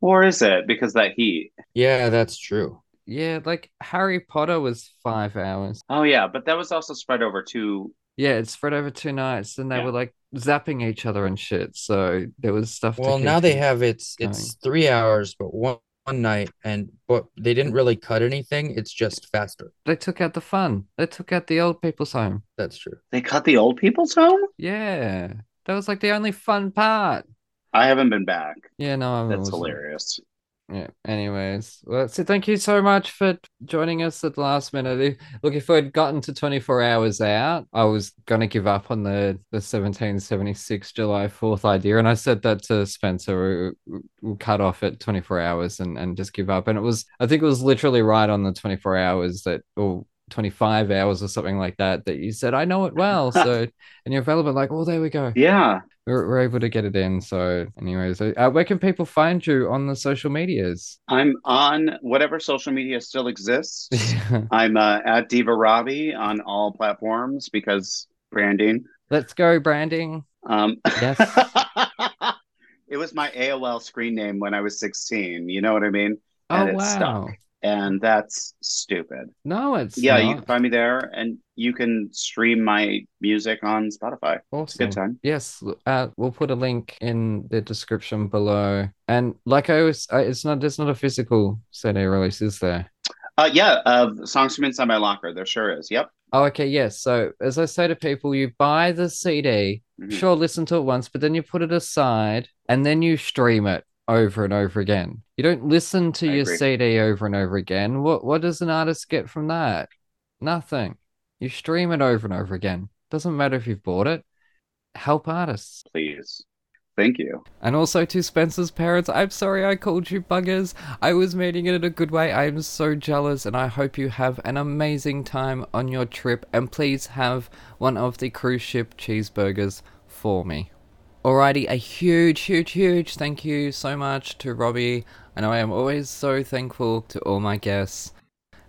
Or is it because that heat? Yeah, that's true. yeah, like Harry Potter was five hours. Oh yeah, but that was also spread over two. Yeah, it's spread over two nights, and they Yeah. were like zapping each other and shit. So there was stuff. Well, keep now they have it's it's three hours, but one, one night, and but they didn't really cut anything. It's just faster. They took out the fun. They took out the old people's home. That's true. They cut the old people's home. Yeah, that was like the only fun part. I haven't been back. Yeah, no, I That's wasn't. hilarious. Yeah. Anyways, well, so thank you so much for joining us at the last minute. Look, if we'd gotten to 24 hours out, I was gonna give up on the the 1776 July 4th idea, and I said that to Spencer. we- cut off at 24 hours and and just give up. And it was, I think it was literally right on the 24 hours that, or 25 hours or something like that, that you said I know it well. So, and you're available. Like, oh, there we go Yeah. we're, we're able to get it in. So, anyways, uh, where can people find you on the social medias? I'm on whatever social media still exists. I'm uh, at Diva Robbie on all platforms because branding. Let's go, branding. Um, Yes. it was my AOL screen name when I was 16. You know what I mean? And oh, wow. stuck. And that's stupid. No, it's yeah, you can find me there and you can stream my music on Spotify. It's a good time. Yes, uh, we'll put a link in the description below. And like I was, uh, it's not, there's not a physical CD release, is there? Uh, yeah, uh, songs from inside my locker. There sure is. Yep. Oh, okay, yes. So as I say to people, you buy the CD, Mhm. sure, listen to it once, but then you put it aside and then you stream it over and over again. You don't listen to I your agree. CD over and over again. What what does an artist get from that? Nothing. You stream it over and over again. Doesn't matter if you've bought it. Help artists. Please. Thank you. And also to Spencer's parents, I'm sorry I called you buggers. I was meaning it in a good way. I am so jealous, and I hope you have an amazing time on your trip. And please have one of the cruise ship cheeseburgers for me. Alrighty, a huge, huge, huge thank you so much to Robbie. I know I am always so thankful to all my guests.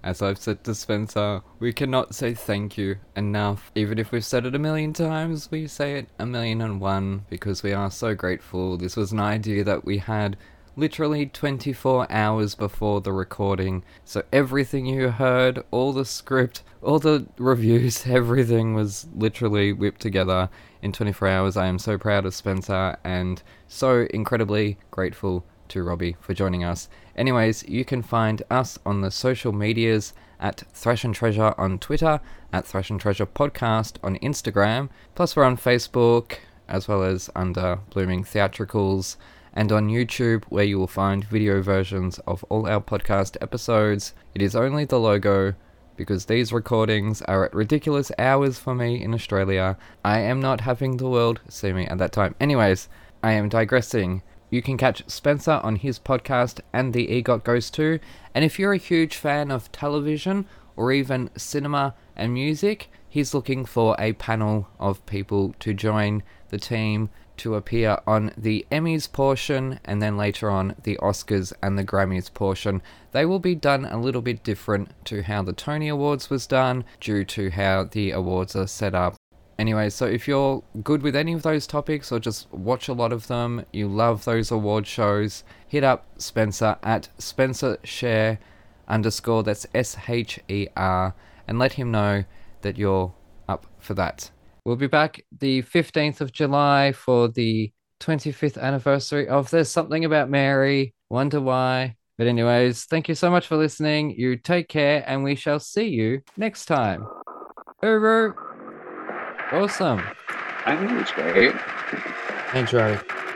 As I've said to Spencer, we cannot say thank you enough. Even if we've said it a million times, we say it a million and one because we are so grateful. This was an idea that we had literally 24 hours before the recording. So everything you heard, all the script, all the reviews, everything was literally whipped together in 24 hours. I am so proud of Spencer and so incredibly grateful to Robbie for joining us. Anyways, you can find us on the social medias at Thrash 'n Treasure on Twitter, at Thrash 'n Treasure Podcast on Instagram, plus we're on Facebook, as well as under Blooming Theatricals, and on YouTube, where you will find video versions of all our podcast episodes. It is only the logo, because these recordings are at ridiculous hours for me in Australia. I am not having the world see me at that time. Anyways, I am digressing. You can catch Spencer on his podcast and the EGOT Goes To. And if you're a huge fan of television or even cinema and music, he's looking for a panel of people to join the team to appear on the Emmys portion and then later on the Oscars and the Grammys portion. They will be done a little bit different to how the Tony Awards was done due to how the awards are set up. Anyway, so if you're good with any of those topics or just watch a lot of them, you love those award shows, hit up Spencer at Spencer Sher underscore that's S H E R and let him know that you're up for that. We'll be back the 15th of July for the 25th anniversary of There's Something About Mary. Wonder why. But, anyways, thank you so much for listening. You take care, and we shall see you next time. Uru. Awesome. I think it's great. Thanks, Riley. Like quicksand!